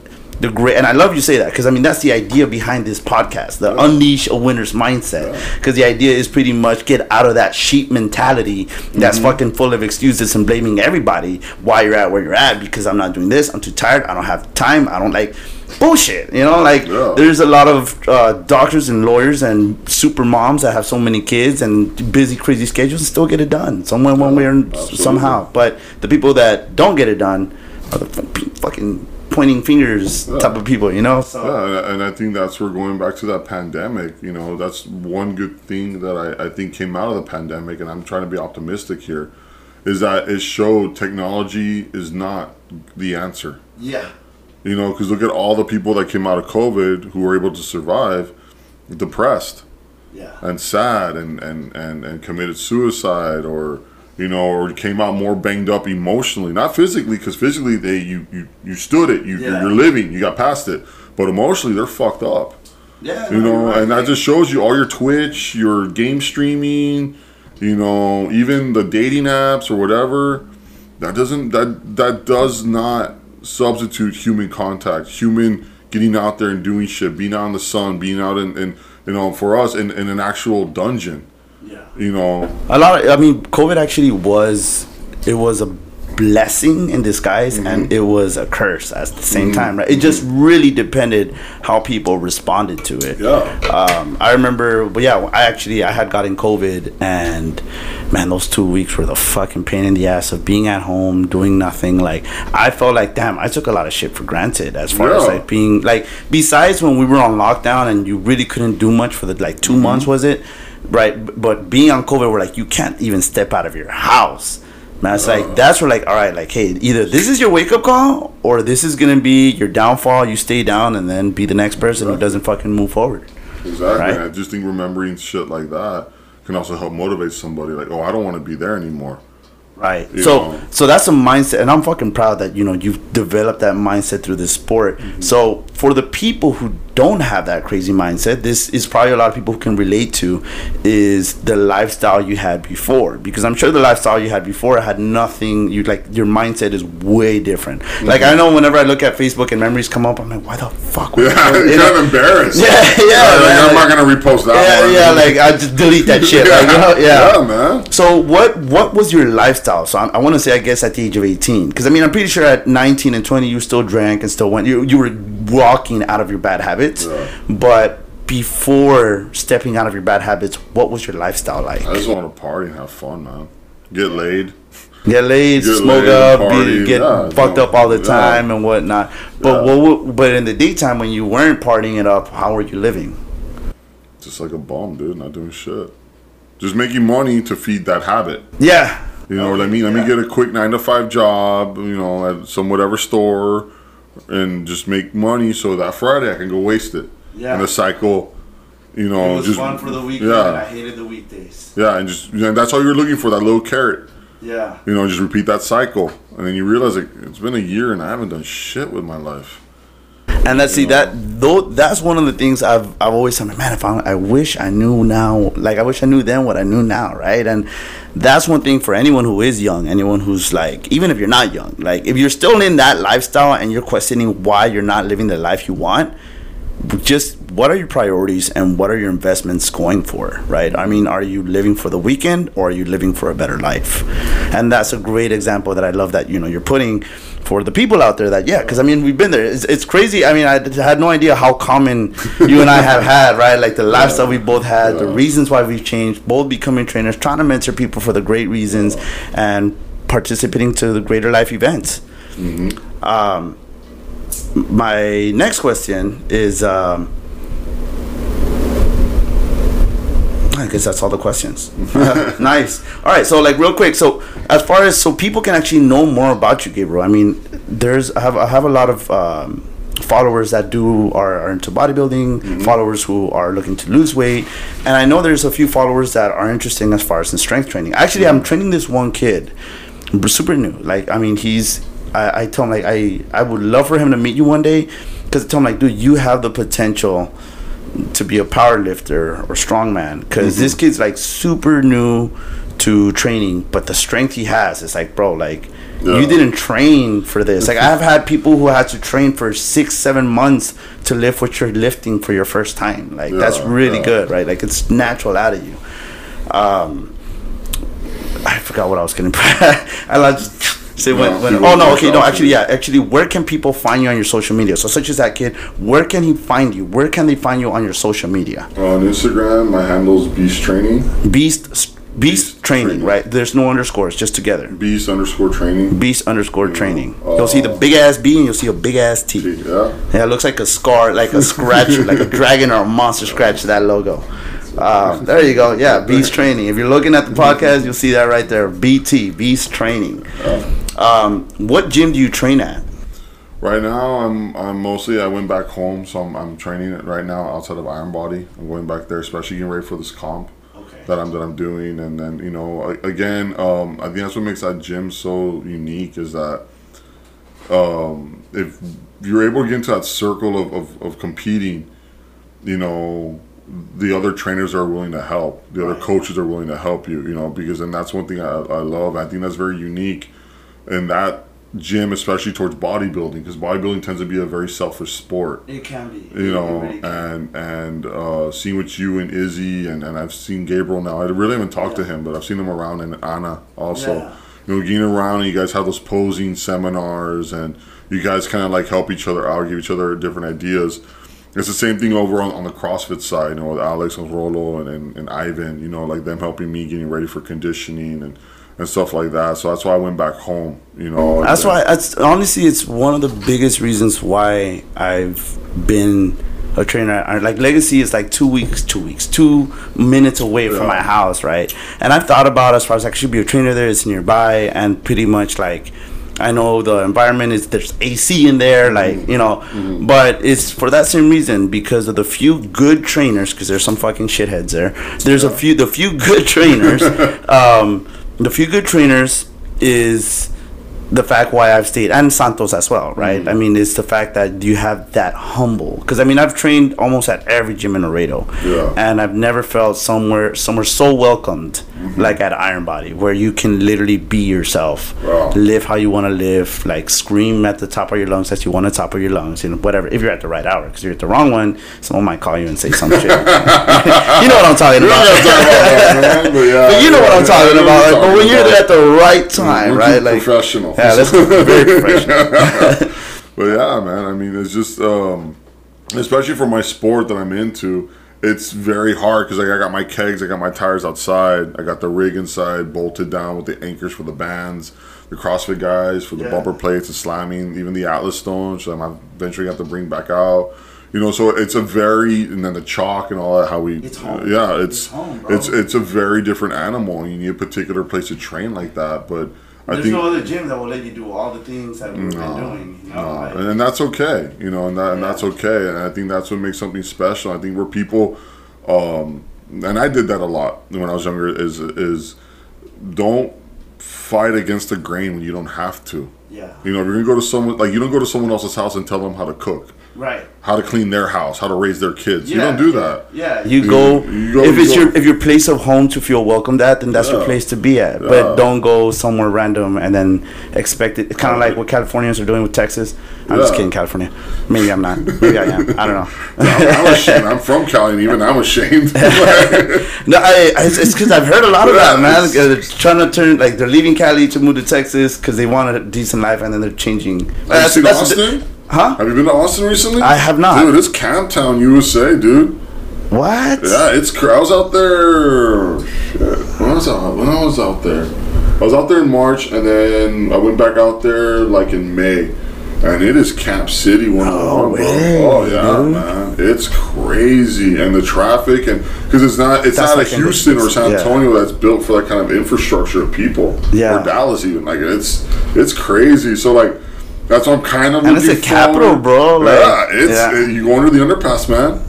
the great and I love you say that because I mean that's the idea behind this podcast, the unleash a winner's mindset. Because the idea is pretty much get out of that sheep mentality that's fucking full of excuses and blaming everybody why you're at where you're at because I'm not doing this, I'm too tired, I don't have time, I don't like bullshit. You know, like Yeah. there's a lot of uh, doctors and lawyers and super moms that have so many kids and busy, crazy schedules and still get it done somewhere, one way or absolutely. somehow. But the people that don't get it done are the fu- fucking pointing fingers type of people, you know. So Yeah, and- and I think that's where going back to that pandemic, you know, that's one good thing that I, I think came out of the pandemic, and I'm trying to be optimistic here, is that it showed technology is not the answer. yeah, You know, because look at all the people that came out of COVID who were able to survive depressed yeah, and sad and, and, and, and committed suicide or you know or came out more banged up emotionally. Not physically because physically they you, you you stood it. You, Yeah. you're living. You got past it. But emotionally they're fucked up. Yeah. you know and that just shows you all your twitch your game streaming you know even the dating apps or whatever. That doesn't that that does not substitute human contact. Human getting out there and doing shit being out in the sun being out in, in you know for us in, in an actual dungeon yeah. you know? A lot of, i mean covid actually was it was a blessing in disguise and mm-hmm. it was a curse at the same mm-hmm. time right? It just really depended how people responded to it. Yeah. um, i remember but yeah i actually i had gotten covid and man those two weeks were the fucking pain in the ass of being at home doing nothing. Like i felt like damn i took a lot of shit for granted as far as like being like besides when we were on lockdown and you really couldn't do much for the like 2 mm-hmm. months was it right but being on covid we're like you can't even step out of your house man it's like that's where like all right like hey either this is your wake-up call or this is gonna be your downfall you stay down and then be the next person who doesn't fucking move forward exactly Right. and i just think remembering shit like that can also help motivate somebody like oh i don't want to be there anymore Right. You so know. so that's a mindset and I'm fucking proud that you know you've developed that mindset through this sport. Mm-hmm. So for the people who don't have that crazy mindset, this is probably a lot of people who can relate to is the lifestyle you had before because I'm sure the lifestyle you had before had nothing you like your mindset is way different. Like Mm-hmm. I know whenever I look at Facebook and memories come up I'm like why the fuck yeah you're you know? embarrassed Yeah, yeah, like, i'm like- not gonna repost that Yeah, one. yeah, like I just delete that shit. Like, you know, yeah. yeah man So what what was your lifestyle? So I, I want to say I guess at the age of eighteen, because I mean I'm pretty sure at nineteen and twenty you still drank and still went. You you were walking out of your bad habits, Yeah. but before stepping out of your bad habits, what was your lifestyle like? I just want to party and have fun, man. Get laid. Get laid, Get smoke laid, up, party, be, get yeah, fucked up all the yeah. time and whatnot. But Yeah. what, what? But in the daytime, when you weren't partying it up, how were you living? Just like a bum, dude. Not doing shit. Just making money to feed that habit. Yeah, You know what I mean? Let me get a quick nine to five job, you know, at some whatever store, and just make money so that Friday I can go waste it. Yeah. And the cycle, you know, just fun for the weekend. Yeah, I hated the weekdays. yeah, and just and that's all you're looking for that little carrot. Yeah. You know, just repeat that cycle, and then you realize like it's been a year and I haven't done shit with my life. And let's see that though that's one of the things I've I've always said, man, if I, I wish I knew now, like I wish I knew then what I knew now, right? And that's one thing for anyone who is young, anyone who's like, even if you're not young, like if you're still in that lifestyle and you're questioning why you're not living the life you want, just what are your priorities and what are your investments going for right? I mean are you living for the weekend or are you living for a better life? And that's a great example that i love that you know you're putting for the people out there that yeah because i mean we've been there. It's, it's crazy. I mean i had no idea how common you and i have had right? Like the lifestyle we both had the reasons why we've changed both becoming trainers trying to mentor people for the great reasons and participating to the greater life events. Um, my next question is um, I guess that's all the questions. nice. All right. So, like, real quick. So, as far as so people can actually know more about you, Gabriel. I mean, there's I have I have a lot of um, followers that do are, are into bodybuilding, followers who are looking to lose weight, and I know there's a few followers that are interesting as far as in strength training. Actually, I'm training this one kid, super new. Like, I mean, he's. I, I tell him like I I would love for him to meet you one day, because I tell him like, dude, you have the potential to be a power lifter or strongman because this kid's like super new to training but the strength he has is like bro like Yeah. you didn't train for this. Like i've had people who had to train for six seven months to lift what you're lifting for your first time. Like that's really yeah. good right? Like it's natural out of you. Um i forgot what i was gonna i just say when, No, when people oh no okay no actually yeah actually where can people find you on your social media? So such as that kid where can he find you? Where can they find you on your social media? On Instagram, my handle's Beast Training, beast beast, Beast training, Training. right? There's no underscores just together. Beast underscore Training. beast underscore training. Uh, you'll see the big ass b and you'll see a big ass t. Yeah. yeah it looks like a scar like a scratch like a dragon or a monster scratch that logo. Um, there you go. Yeah beast training. If you're looking at the podcast you'll see that right there. Bt beast training um, what gym do you train at Right now, I'm I'm mostly I went back home, so I'm, I'm training it right now outside of Iron Body. I'm going back there, especially getting ready for this comp Okay. that I'm that I'm doing, and then you know again, um, I think that's what makes that gym so unique is that um, if you're able to get into that circle of, of, of competing, you know, the other trainers are willing to help, the other coaches are willing to help you, you know, because and that's one thing I, I love. I think that's very unique in that gym, especially towards bodybuilding, because bodybuilding tends to be a very selfish sport it can be you know, and and uh, seeing what you and Izzy and, and I've seen Gabriel now. I really haven't talked to him, but I've seen him around and Anna also. Yeah. You know, getting around and you guys have those posing seminars and you guys kind of like help each other out, give each other different ideas. It's the same thing over on, on the CrossFit side, you know, with Alex and Rolo and, and, and Ivan, you know, like them helping me getting ready for conditioning and, and stuff like that. So that's why I went back home, you know. That's and- why. That's honestly, it's one of the biggest reasons why I've been a trainer. Like Legacy is like two weeks, two weeks, two minutes away from my house, right? And I've thought about as far as I should be a trainer there. It's nearby, and pretty much like. I know the environment is there's AC in there, like you know, but it's for that same reason because of the few good trainers. Because there's some fucking shitheads there. There's a few, the few good trainers. um, the few good trainers is the fact why I've stayed and Santos as well, right? Mm-hmm. I mean, it's the fact that you have that humble. Because I mean, I've trained almost at every gym in Laredo, Yeah. and I've never felt somewhere somewhere so welcomed Mm-hmm. Like at Iron Body, where you can literally be yourself, Wow. live how you want to live, like scream at the top of your lungs as you want to top of your lungs, you know, whatever. If you're at the right hour, because you're at the wrong one, someone might call you and say some shit. you know what I'm talking about. but, you know what I'm talking about. Like, but when you're there at the right time, We're right? Like professional. Yeah, that's very professional. but yeah, man. I mean, it's just um, especially for my sport that I'm into, it's very hard because like I got my kegs, I got my tires outside, I got the rig inside bolted down with the anchors for the bands, the CrossFit guys for the Yeah. bumper plates, and slamming, even the Atlas stones. So I'm eventually have to bring back out. You know, so it's a very and then the chalk and all that. How we, It's home. yeah, it's It's home, it's it's a very different animal. You need a particular place to train like that, but I There's think no other gym that will let you do all the things that we've been doing. You know, uh, like- and, that's okay, you know, and, that, and Yeah. that's okay. And I think that's what makes something special. I think where people, um, and I did that a lot when I was younger, is is don't fight against the grain when you don't have to. yeah. You know, if you're gonna go to someone like you don't go to someone else's house and tell them how to cook, Right. how to clean their house, how to raise their kids. you don't do that. Yeah. You go, you go- if you it's go- your if your place of home to feel welcomed at, then that's your place to be at. Yeah. But don't go somewhere random and then expect it. It's kind of like what Californians are doing with Texas. I'm just kidding, California. Maybe I'm not. Maybe I am. I don't know. I'm, I'm ashamed. I'm from Cali, and even I'm ashamed. No, I, I, it's because I've heard a lot of that, man. They're trying to turn like they're leaving Cali to move to Texas because they want a decent life, and then they're changing. Have you seen Austin? Huh? Have you been to Austin recently? I have not. Dude, it's Camp Town, USA, dude. What? Yeah, it's. cr- I was out there. Shit. When I was out, when I was out there, I was out there in March, and then I went back out there like in May, and it is Camp City one Oh, oh, way, oh yeah, dude. man, it's crazy, and the traffic, and because it's not, it's That's not like a Houston or San yeah. Antonio that's built for that kind of infrastructure of people, Yeah. or Dallas even. Like it's, it's crazy. So like. That's what I'm kind of And it's the capital, bro, like, yeah, it's yeah. it- you go under the underpass, man.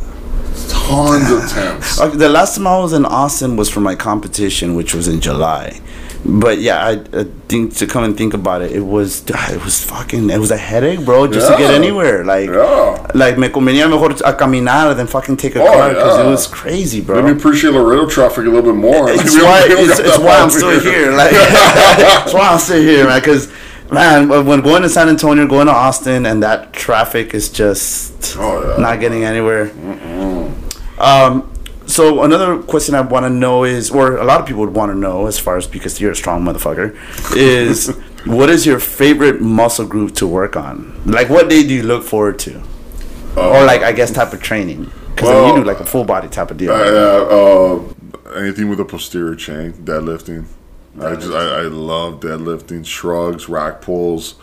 Tons of tents. Okay, the last time I was in Austin was for my competition, which was in July. But yeah, I, I think to come and think about it, it was it was fucking it was a headache, bro, just to get anywhere. Like Yeah. like me convenía mejor a caminar than fucking take a Oh, car because yeah. it was crazy, bro. Let me appreciate the Laredo traffic a little bit more. it's don't- why it's, it's why I'm still here. Like it's why I'm still here, man. Because man, when going to San Antonio, going to Austin, and that traffic is just Oh, yeah. not getting anywhere. Um. So another question I want to know is, or a lot of people would want to know, as far as because you're a strong motherfucker, is what is your favorite muscle group to work on? Like, what day do you look forward to, or like I guess type of training? Because well, you do like a full body type of deal. Uh, uh, anything with a posterior chain, deadlifting. I just I, I love deadlifting, shrugs, rack pulls.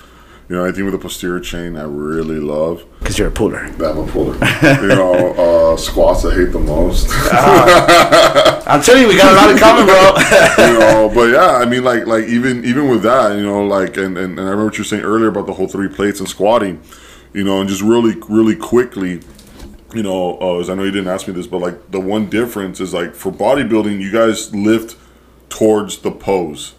You know, anything with a posterior chain, I really love. Because you're a puller. I'm a puller. you know, uh, squats I hate the most. I'm telling you, we got a lot in common, bro. you know, but yeah, I mean, like, like even even with that, you know, like, and, and, and I remember what you were saying earlier about the whole three plates and squatting, you know, and just really, really quickly, you know, uh, as I know you didn't ask me this, but like the one difference is like for bodybuilding, you guys lift towards the pose.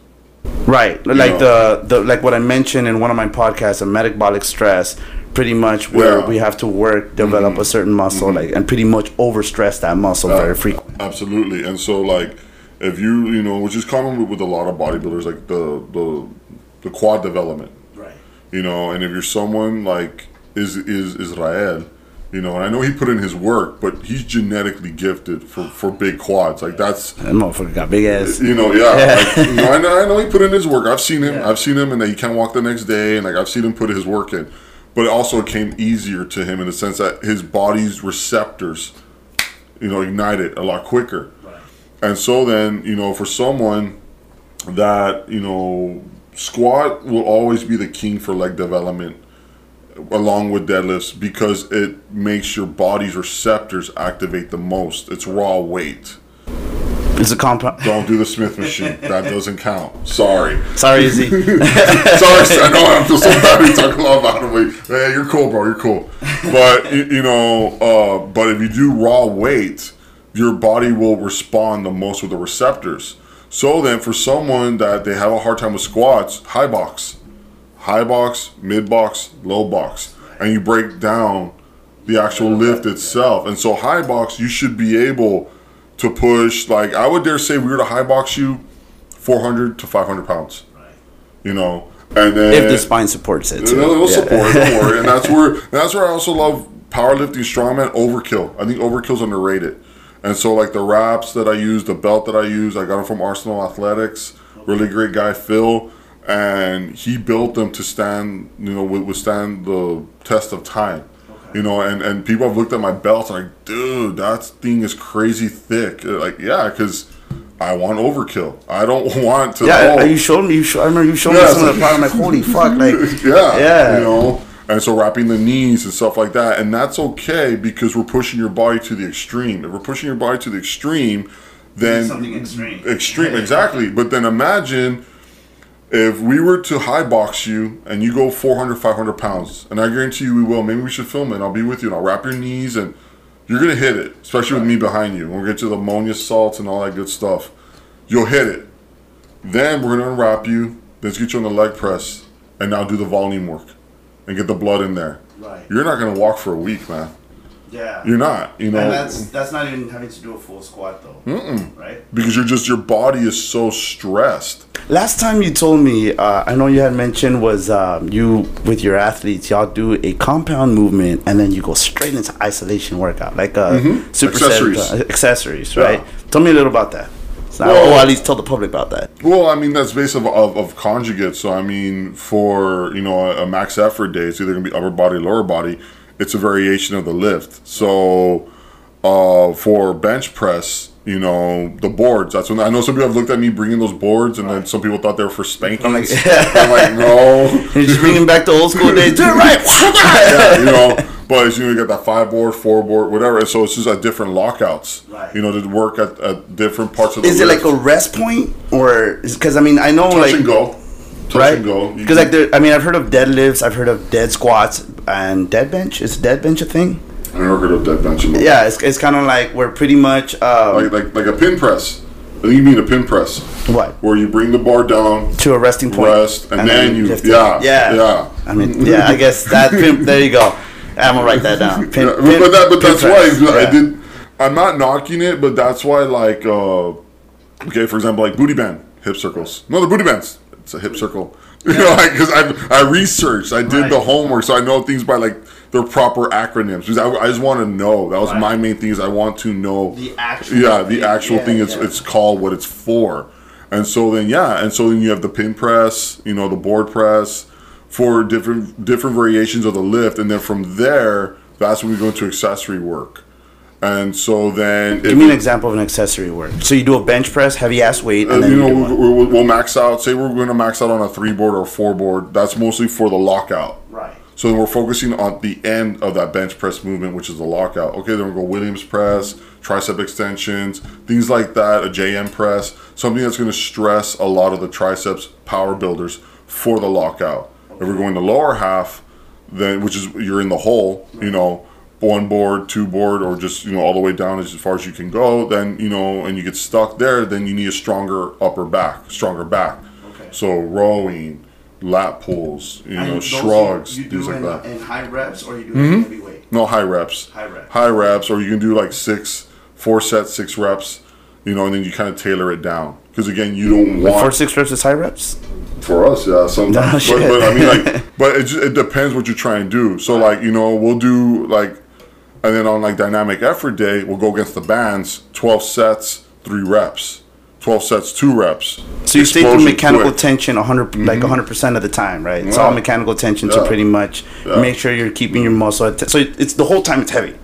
right, like know. the the like what I mentioned in one of my podcasts, a metabolic stress, pretty much where Yeah. we have to work, develop a mm-hmm. certain muscle, mm-hmm. like and pretty much overstress that muscle uh, very frequently. Absolutely, and so like if you, you know, which is common with, with a lot of bodybuilders, like the the the quad development. Right. you know and if you're someone like is is israel you know and i know he put in his work but he's genetically gifted for for big quads like that's That motherfucker got big ass. you know yeah like, you know, I, know, I know he put in his work i've seen him Yeah. i've seen him and that he can't walk the next day and like i've seen him put his work in but it also came easier to him in the sense that his body's receptors you know ignited a lot quicker Right. and so then, you know, for someone that, you know, squat will always be the king for leg development along with deadlifts because it makes your body's receptors activate the most. It's raw weight. It's a compound. Don't do the Smith machine. That doesn't count. Sorry. Sorry, Izzy. Sorry, I know I feel so bad we talk a lot about him. Like, hey, you're cool, bro. You're cool. But you know, uh, but if you do raw weight, your body will respond the most with the receptors. So then, for someone that they have a hard time with squats, high box, high box, mid box, low box, and you break down the actual lift itself. And so, high box, you should be able to push. Like I would dare say, we were to high box you, 400 to 500 pounds Right. you know. And then if the spine supports it. Too. it'll, Yeah. support. Don't worry. And that's where that's where I also love powerlifting, strongman, overkill. I think overkill's underrated. And so like the wraps that I use, the belt that I use, I got them from Arsenal Athletics. Really great guy, Phil, and he built them to stand, you know, wi- withstand the test of time. You know, and and people have looked at my belt and like, dude, that thing is crazy thick. Uh, Like, yeah, because I want overkill. I don't want to. Yeah, oh, you showed me. You show, I remember you showed Yeah, me some of the product. I'm like, holy fuck! Like, yeah, Yeah. you know. And so wrapping the knees and stuff like that, and that's okay because we're pushing your body to the extreme. If we're pushing your body to the extreme, then something extreme. extreme exactly. But then imagine if we were to high box you and you go 400, 500 pounds, and I guarantee you we will. Maybe we should film it. and I'll be with you and I'll wrap your knees and you're gonna hit it, especially with me behind you. When we get to the ammonia salts and all that good stuff, you'll hit it. Then we're gonna unwrap you. Let's get you on the leg press, and now do the volume work, and get the blood in there. Right. You're not gonna walk for a week, man. Yeah. You're not. You know. and that's that's not even having to do a full squat though. Mm-mm. Right. because you're just your body is so stressed. Last time you told me, uh, I know you had mentioned was um, you with your athletes, y'all do a compound movement and then you go straight into isolation workout, like a super Accessories. set, uh, accessories, Yeah. right? Tell me a little about that. So, Well- or at least tell the public about that. Well, I mean that's based of, of, of conjugate. So I mean, for you know a, a max effort day, it's either gonna be upper body, lower body. It's a variation of the lift. So uh, for bench press, you know the boards. That's when I know some people have looked at me bringing those boards, and then some people thought they were for spanking. I'm like- like, I'm like no. You're just bringing back the old school days. Do it right. yeah, you know. But you know, you got that five board, four board, whatever. So it's just at different lockouts. Right. You know, to work at, at different parts of the. Is it like a rest point or because I mean I know touch like and go? Touch right and go. Because like there, I mean I've heard of deadlifts, I've heard of dead squats and dead bench. Is dead bench a thing? I never heard of that bench. Yeah, it's, it's kind of like we're pretty much um, Like, like like a pin press. I think you mean a pin press, what where you bring the bar down, to a resting point, rest, and, then, you lift it. yeah yeah yeah. I mean yeah, I guess that pin, there you go. I'm gonna write that down. Pin, Yeah, pin- but that, but that's press. why I Yeah. did. I'm not knocking it, but that's why like uh, okay, for example, like booty band, hip circles. No, the booty bands. It's a hip circle. You know, because I I researched, I did the homework, so I know things by like their proper acronyms. Because I, I just want to know. That was Right. my main thing. Is I want to know The actual Yeah, the thing, actual yeah, thing. It's yeah. it's called what it's for. And so then yeah, and so then you have the pin press, you know, the board press for different different variations of the lift, and then from there, that's when we go into accessory work. And so then, Give me an example of an accessory work. So you do a bench press, heavy ass weight, and then you you know, do we, we'll, we'll max out. Say we're going to max out on a three board or four board. That's mostly for the lockout. Right. So then we're focusing on the end of that bench press movement, which is the lockout. Okay, then we'll go Williams press, tricep extensions, things like that, a JM press, something that's going to stress a lot of the triceps power builders for the lockout. If we're going the lower half, then which is you're in the hole, you know, one board, two board, or just you know all the way down as far as you can go. Then you know, and you get stuck there, then you need a stronger upper back, stronger back. Okay. So rowing, lat pulls, you know, And those shrugs, you, you things do like in, that. Mm-hmm. in high reps or you do it in heavy weight. No high reps. High reps. High reps, or you can do like six, four sets, six reps. You know, and then you kind of tailor it down because again, you don't want Four six reps is high reps. for us, yeah, sometimes. No but, but I mean, like, but it, ju- it depends what you're trying to do. So, like, you know, we'll do like, and then on like dynamic effort day, we'll go against the bands, twelve sets, three reps, twelve sets, two reps. So you stay through mechanical quick. tension 100 mm-hmm. like 100 percent of the time, right? It's all mechanical tension to Yeah. pretty much Yeah. make sure you're keeping your muscle. At t- so it's the whole time it's heavy.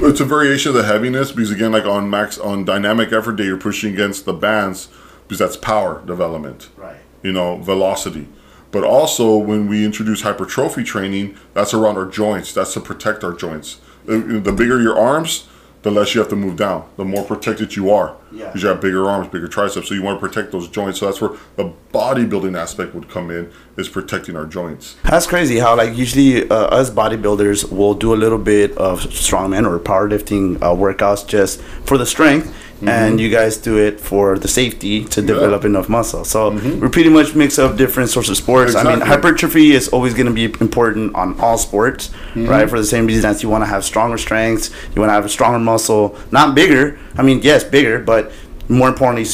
it's a variation of the heaviness because again like on max on dynamic effort day you're pushing against the bands because that's power development Right. you know velocity but also when we introduce hypertrophy training that's around our joints that's to protect our joints the, bigger your arms the less you have to move down the more protected you are Yeah. because you have bigger arms bigger triceps so you want to protect those joints so that's where the bodybuilding aspect would come in is protecting our joints That's crazy how like usually uh, us bodybuilders will do a little bit of strongman or powerlifting uh, workouts just for the strength, Mm-hmm. and you guys do it for the safety to develop enough muscle. So we pretty much mix up different sorts of sports. I mean, Mm-hmm. Hypertrophy is always going to be important on all sports, Mm-hmm. right? For the same reason as you want to have stronger strengths, you want to have a stronger muscle, not bigger. I mean, yes, bigger, but more importantly,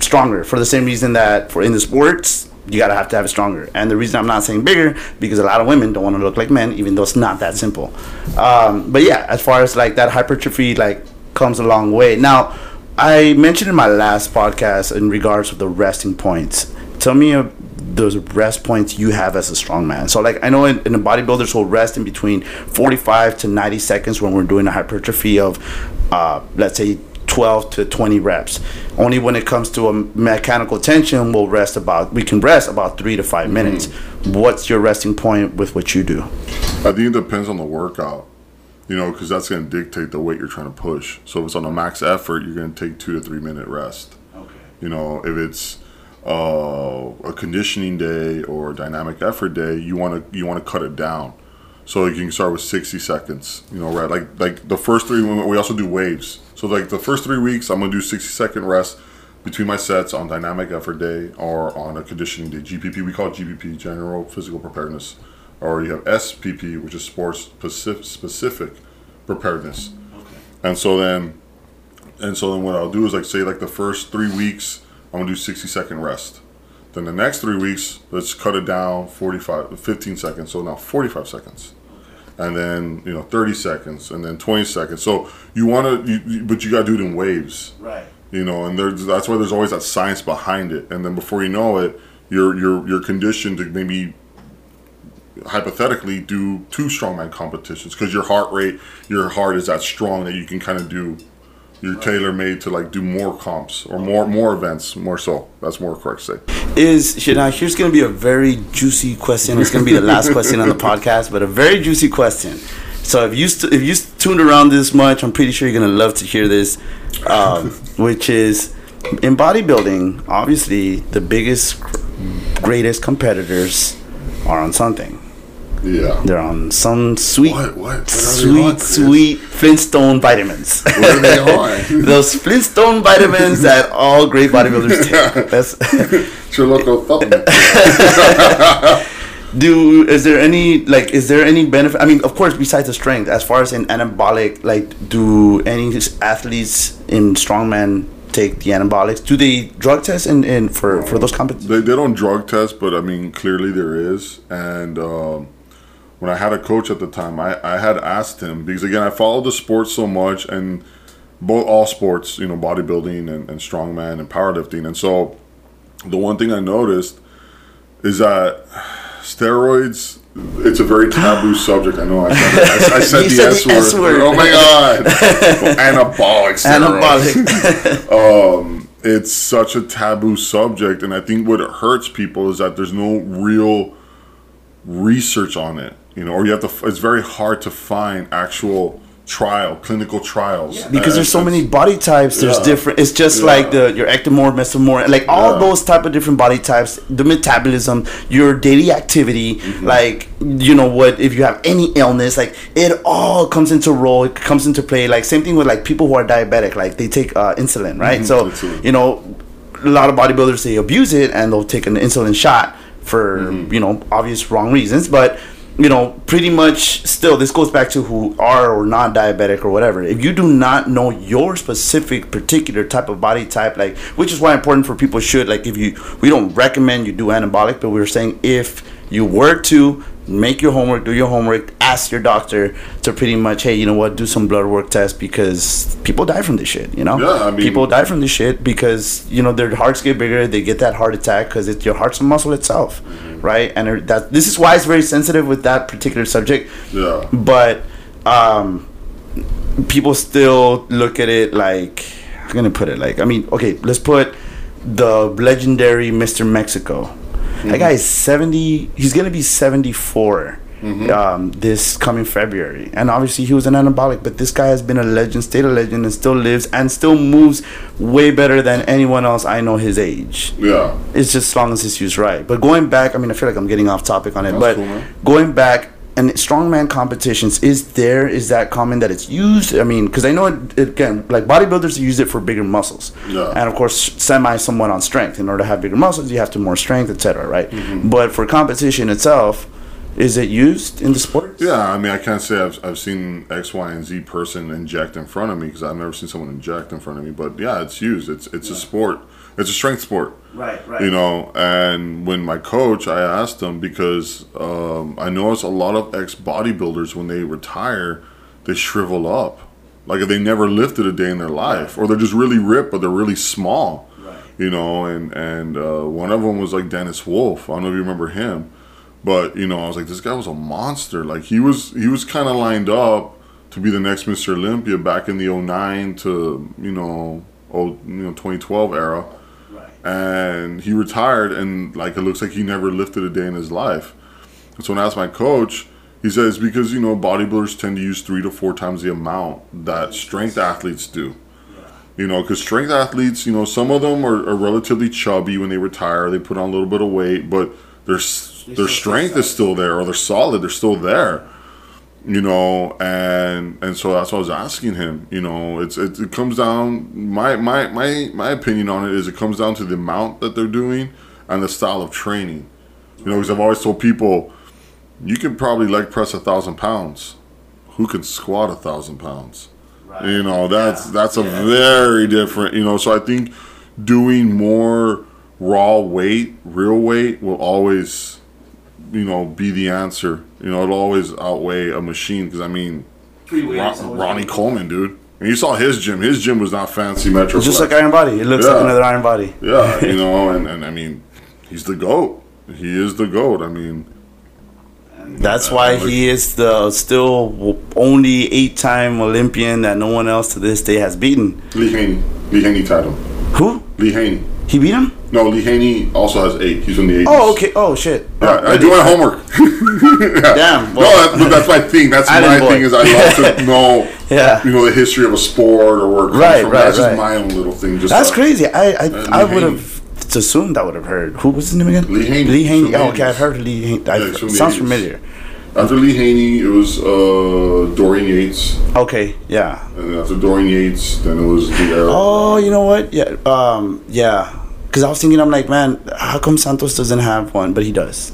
stronger. For the same reason that for in the sports, you gotta have to have it stronger. And the reason I'm not saying bigger because a lot of women don't want to look like men, even though it's not that simple. Um, but yeah, as far as like that hypertrophy, like comes a long way. Now, I mentioned in my last podcast in regards to the resting points. Tell me a the rest points you have as a strongman. So like I know in, in the bodybuilders will rest in between 45 to 90 seconds when we're doing a hypertrophy of uh, let's say 12 to 20 reps. Only when it comes to a mechanical tension, we'll rest about, we can rest about three to 5 mm-hmm. minutes. What's your resting point with what you do? I think it depends on the workout, you know, because that's going to dictate the weight you're trying to push. So if it's on a max effort, you're going to take two to three minute rest. Okay. You know, if it's, uh, a conditioning day or a dynamic effort day, you want to you want to cut it down. So you can start with 60 seconds. You know, right? Like like the first three. We also do waves. So like the first three weeks, I'm gonna do 60 second rest between my sets on dynamic effort day or on a conditioning day. GPP, we call it GPP, general physical preparedness, or you have SPP, which is sports specific, specific preparedness. Okay. And so then, and so then what I'll do is like say like the first three weeks, I'm gonna do 60 second rest. Then the next three weeks, let's cut it down 45, 15 seconds. So now 45 seconds and then you know 30 seconds and then 20 seconds. So you want to you, but you got to do it in waves. Right. You know and there's that's why there's always that science behind it. And then before you know it you're you're you're conditioned to maybe hypothetically do two strongman competitions because your heart rate your heart is that strong that you can kind of do you're tailor made to like do more comps or more more events more so. That's more correct to say. Is now here's going to be a very juicy question. It's going to be the last question on the podcast but a very juicy question. So if you st- if you tuned around this much i'm pretty sure you're going to love to hear this um, which is in bodybuilding obviously the biggest greatest competitors are on something yeah. They're on some sweet, what, what? What sweet, sweet Flintstone vitamins. What are they on? Those Flintstone vitamins that all great bodybuilders take. That's Choloco Do is there any like is there any benefit? I mean, of course, besides the strength, as far as an anabolic, like do any athletes in strongman take the anabolics? Do they drug test in, in for for those competitions? They, they don't drug test, but I mean, clearly there is, and. Um, when I had a coach at the time, I, I had asked him because again I followed the sport so much and both all sports, you know, bodybuilding and, and strongman and powerlifting. And so the one thing I noticed is that steroids it's a very taboo subject. I know I said, it. I, I said the, said S, the word. S word. Oh my god. Anabolic steroids. Anabolic. um, it's such a taboo subject and I think what hurts people is that there's no real research on it you know, or you have to. It's very hard to find actual trial, clinical trials. Yeah. Because there's so many body types. There's yeah. different. It's just yeah. like the your ectomorph, mesomorph, like all those type of different body types. The metabolism, your daily activity, mm-hmm. like you know what if you have any illness, like it all comes into role. It comes into play. Like same thing with like people who are diabetic, like they take uh, insulin, right? Mm-hmm. So you know, a lot of bodybuilders they abuse it and they'll take an insulin shot for mm-hmm. you know obvious wrong reasons, but you know, pretty much still, this goes back to who are or not diabetic or whatever. If you do not know your specific particular type of body type, like, which is why important for people should, like, if you, we don't recommend you do anabolic, but we we're saying if you were to make your homework, do your homework, ask your doctor to pretty much, hey, you know what, do some blood work test because people die from this shit, you know? Yeah, I mean, people die from this shit because, you know, their hearts get bigger, they get that heart attack because it's your heart's a muscle itself, mm-hmm. right? And that this is why it's very sensitive with that particular subject. Yeah. But um, people still look at it like, I'm going to put it like, I mean, okay, let's put the legendary Mr. Mexico Mm-hmm. That guy is 70. He's going to be 74 mm-hmm. um, this coming February. And obviously, he was an anabolic, but this guy has been a legend, stayed a legend, and still lives and still moves way better than anyone else I know his age. Yeah. It's just as long as it's used right. But going back, I mean, I feel like I'm getting off topic on it, That's but cool, going back, and strongman competitions is there is that common that it's used? I mean because i know it, it, again like bodybuilders use it for bigger muscles. Yeah. and of course semi somewhat on strength. In order to have bigger muscles you have to more strength etc right? Mm-hmm. but for competition itself is it used in the sport? Yeah i mean i can't say i've, I've seen x y and z person inject in front of me because i've never seen someone inject in front of me but yeah it's used. It's it's yeah. a sport it's a strength sport. Right, right. You know, and when my coach, I asked him because um, I noticed a lot of ex bodybuilders when they retire, they shrivel up, like they never lifted a day in their life, or they're just really ripped, but they're really small. Right. you know, and and uh, one of them was like Dennis Wolf. I don't know if you remember him, but you know, I was like, this guy was a monster. Like he was he was kind of lined up to be the next Mr. Olympia back in the 09 to you know oh you know 2012 era. And he retired, and like it looks like he never lifted a day in his life. So when I asked my coach, he says because you know bodybuilders tend to use three to four times the amount that strength athletes do. You know, because strength athletes, you know, some of them are, are, relatively chubby when they retire. They put on a little bit of weight, but their their strength is still there, or they're solid. They're still there. You know, and and so that's what I was asking him. You know, it's it, it comes down. My my my my opinion on it is it comes down to the amount that they're doing and the style of training. You know, because I've always told people, you can probably leg press a thousand pounds. Who can squat a thousand pounds? Right. You know, that's yeah. that's a yeah. very different. You know, so I think doing more raw weight, real weight, will always, you know, be the answer. You know, it'll always outweigh a machine because I mean, Ron, Ronnie Coleman, dude. And you saw his gym. His gym was not fancy Metro. Just like Iron Body. It looks yeah. like another Iron Body. Yeah, you know, and, and I mean, he's the GOAT. He is the GOAT. I mean, that's why he is the still only eight-time Olympian that no one else to this day has beaten. Lee Haney, Lee Haney title. Who? Lee Haney. He beat him? No, Lee Haney also has eight. He's from the 80s. Oh, okay. Oh, shit. Yeah, I do my homework. yeah. Damn. Well, no, that's, that's my thing. That's my thing is I love to know, yeah. you know, the history of a sport or work. Right, from. right, That's right. just my own little thing. Just that's crazy. I I, I would have assumed I would have heard. Who was his name again? Lee Haney. Lee Haney. Oh, okay. I've heard Lee Haney. I, yeah, sounds familiar. After Lee Haney, it was uh, Dorian Yates. Okay, yeah. And after Dorian Yates, then it was the era. Oh, you know what? Yeah, um, yeah. Because I was thinking, I'm like, man, how come Santos doesn't have one, but he does.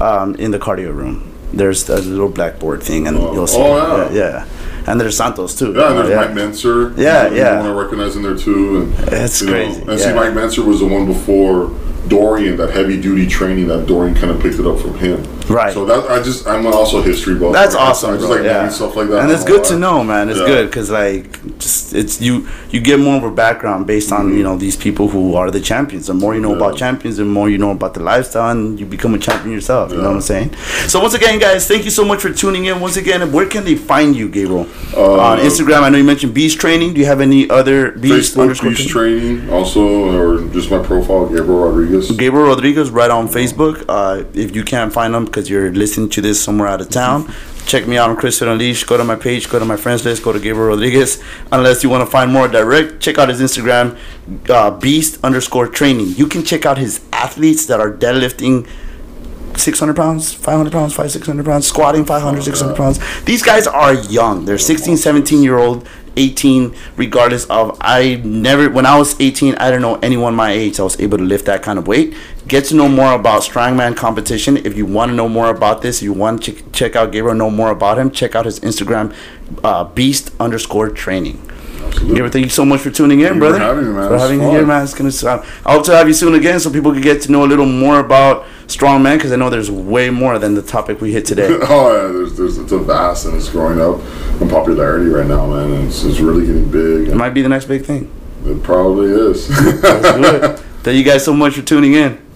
Um, in the cardio room, there's a little blackboard thing, and oh. you'll see. Oh, yeah. yeah. And there's Santos too. Yeah, and there's yeah. Mike Mentzer. Yeah, yeah. One I recognize him there too, and it's crazy. Know, and yeah. see, Mike Mentzer was the one before Dorian, that heavy duty training that Dorian kind of picked it up from him. Right. So that I just I'm also history buff. That's awesome. I just like yeah. stuff like that. And it's good to know, man. It's yeah. good because like just it's you you get more of a background based on mm-hmm. you know these people who are the champions. The more you know yeah. about champions, the more you know about the lifestyle, and you become a champion yourself. You know what I'm saying? So once again, guys, thank you so much for tuning in. Once again, where can they find you, Gabriel? Uh, on Instagram. I know you mentioned Beast Training. Do you have any other Beast Facebook Beast Training also, or just my profile, Gabriel Rodriguez. Gabriel Rodriguez, right on Facebook. Uh, if you can't find them because you're listening to this somewhere out of town, check me out on Chris Unleashed. Go to my page, go to my friends list, go to Gabriel Rodriguez. Unless you want to find more direct, check out his Instagram, uh, Beast underscore Training. You can check out his athletes that are deadlifting 600 pounds, 500 pounds, 5, 600 pounds, squatting 500, 600 pounds. These guys are young. They're 16, 17 year old 18 regardless of i never when i was 18 i didn't know anyone my age i was able to lift that kind of weight. Get to know more about strongman competition. If you want to know more about this you want to ch- check out gabriel know more about him check out his instagram uh, beast underscore training Absolutely. Gabriel, thank you so much for tuning in, thank brother. For having me, man. For having me here, man. It's gonna. Uh, I hope to have you soon again, so people can get to know a little more about strongman, because I know there's way more than the topic we hit today. oh yeah, there's, there's it's a vast and it's growing up in popularity right now, man. And it's, it's really getting big. It might be the next big thing. It probably is. Let's do it. Thank you guys so much for tuning in.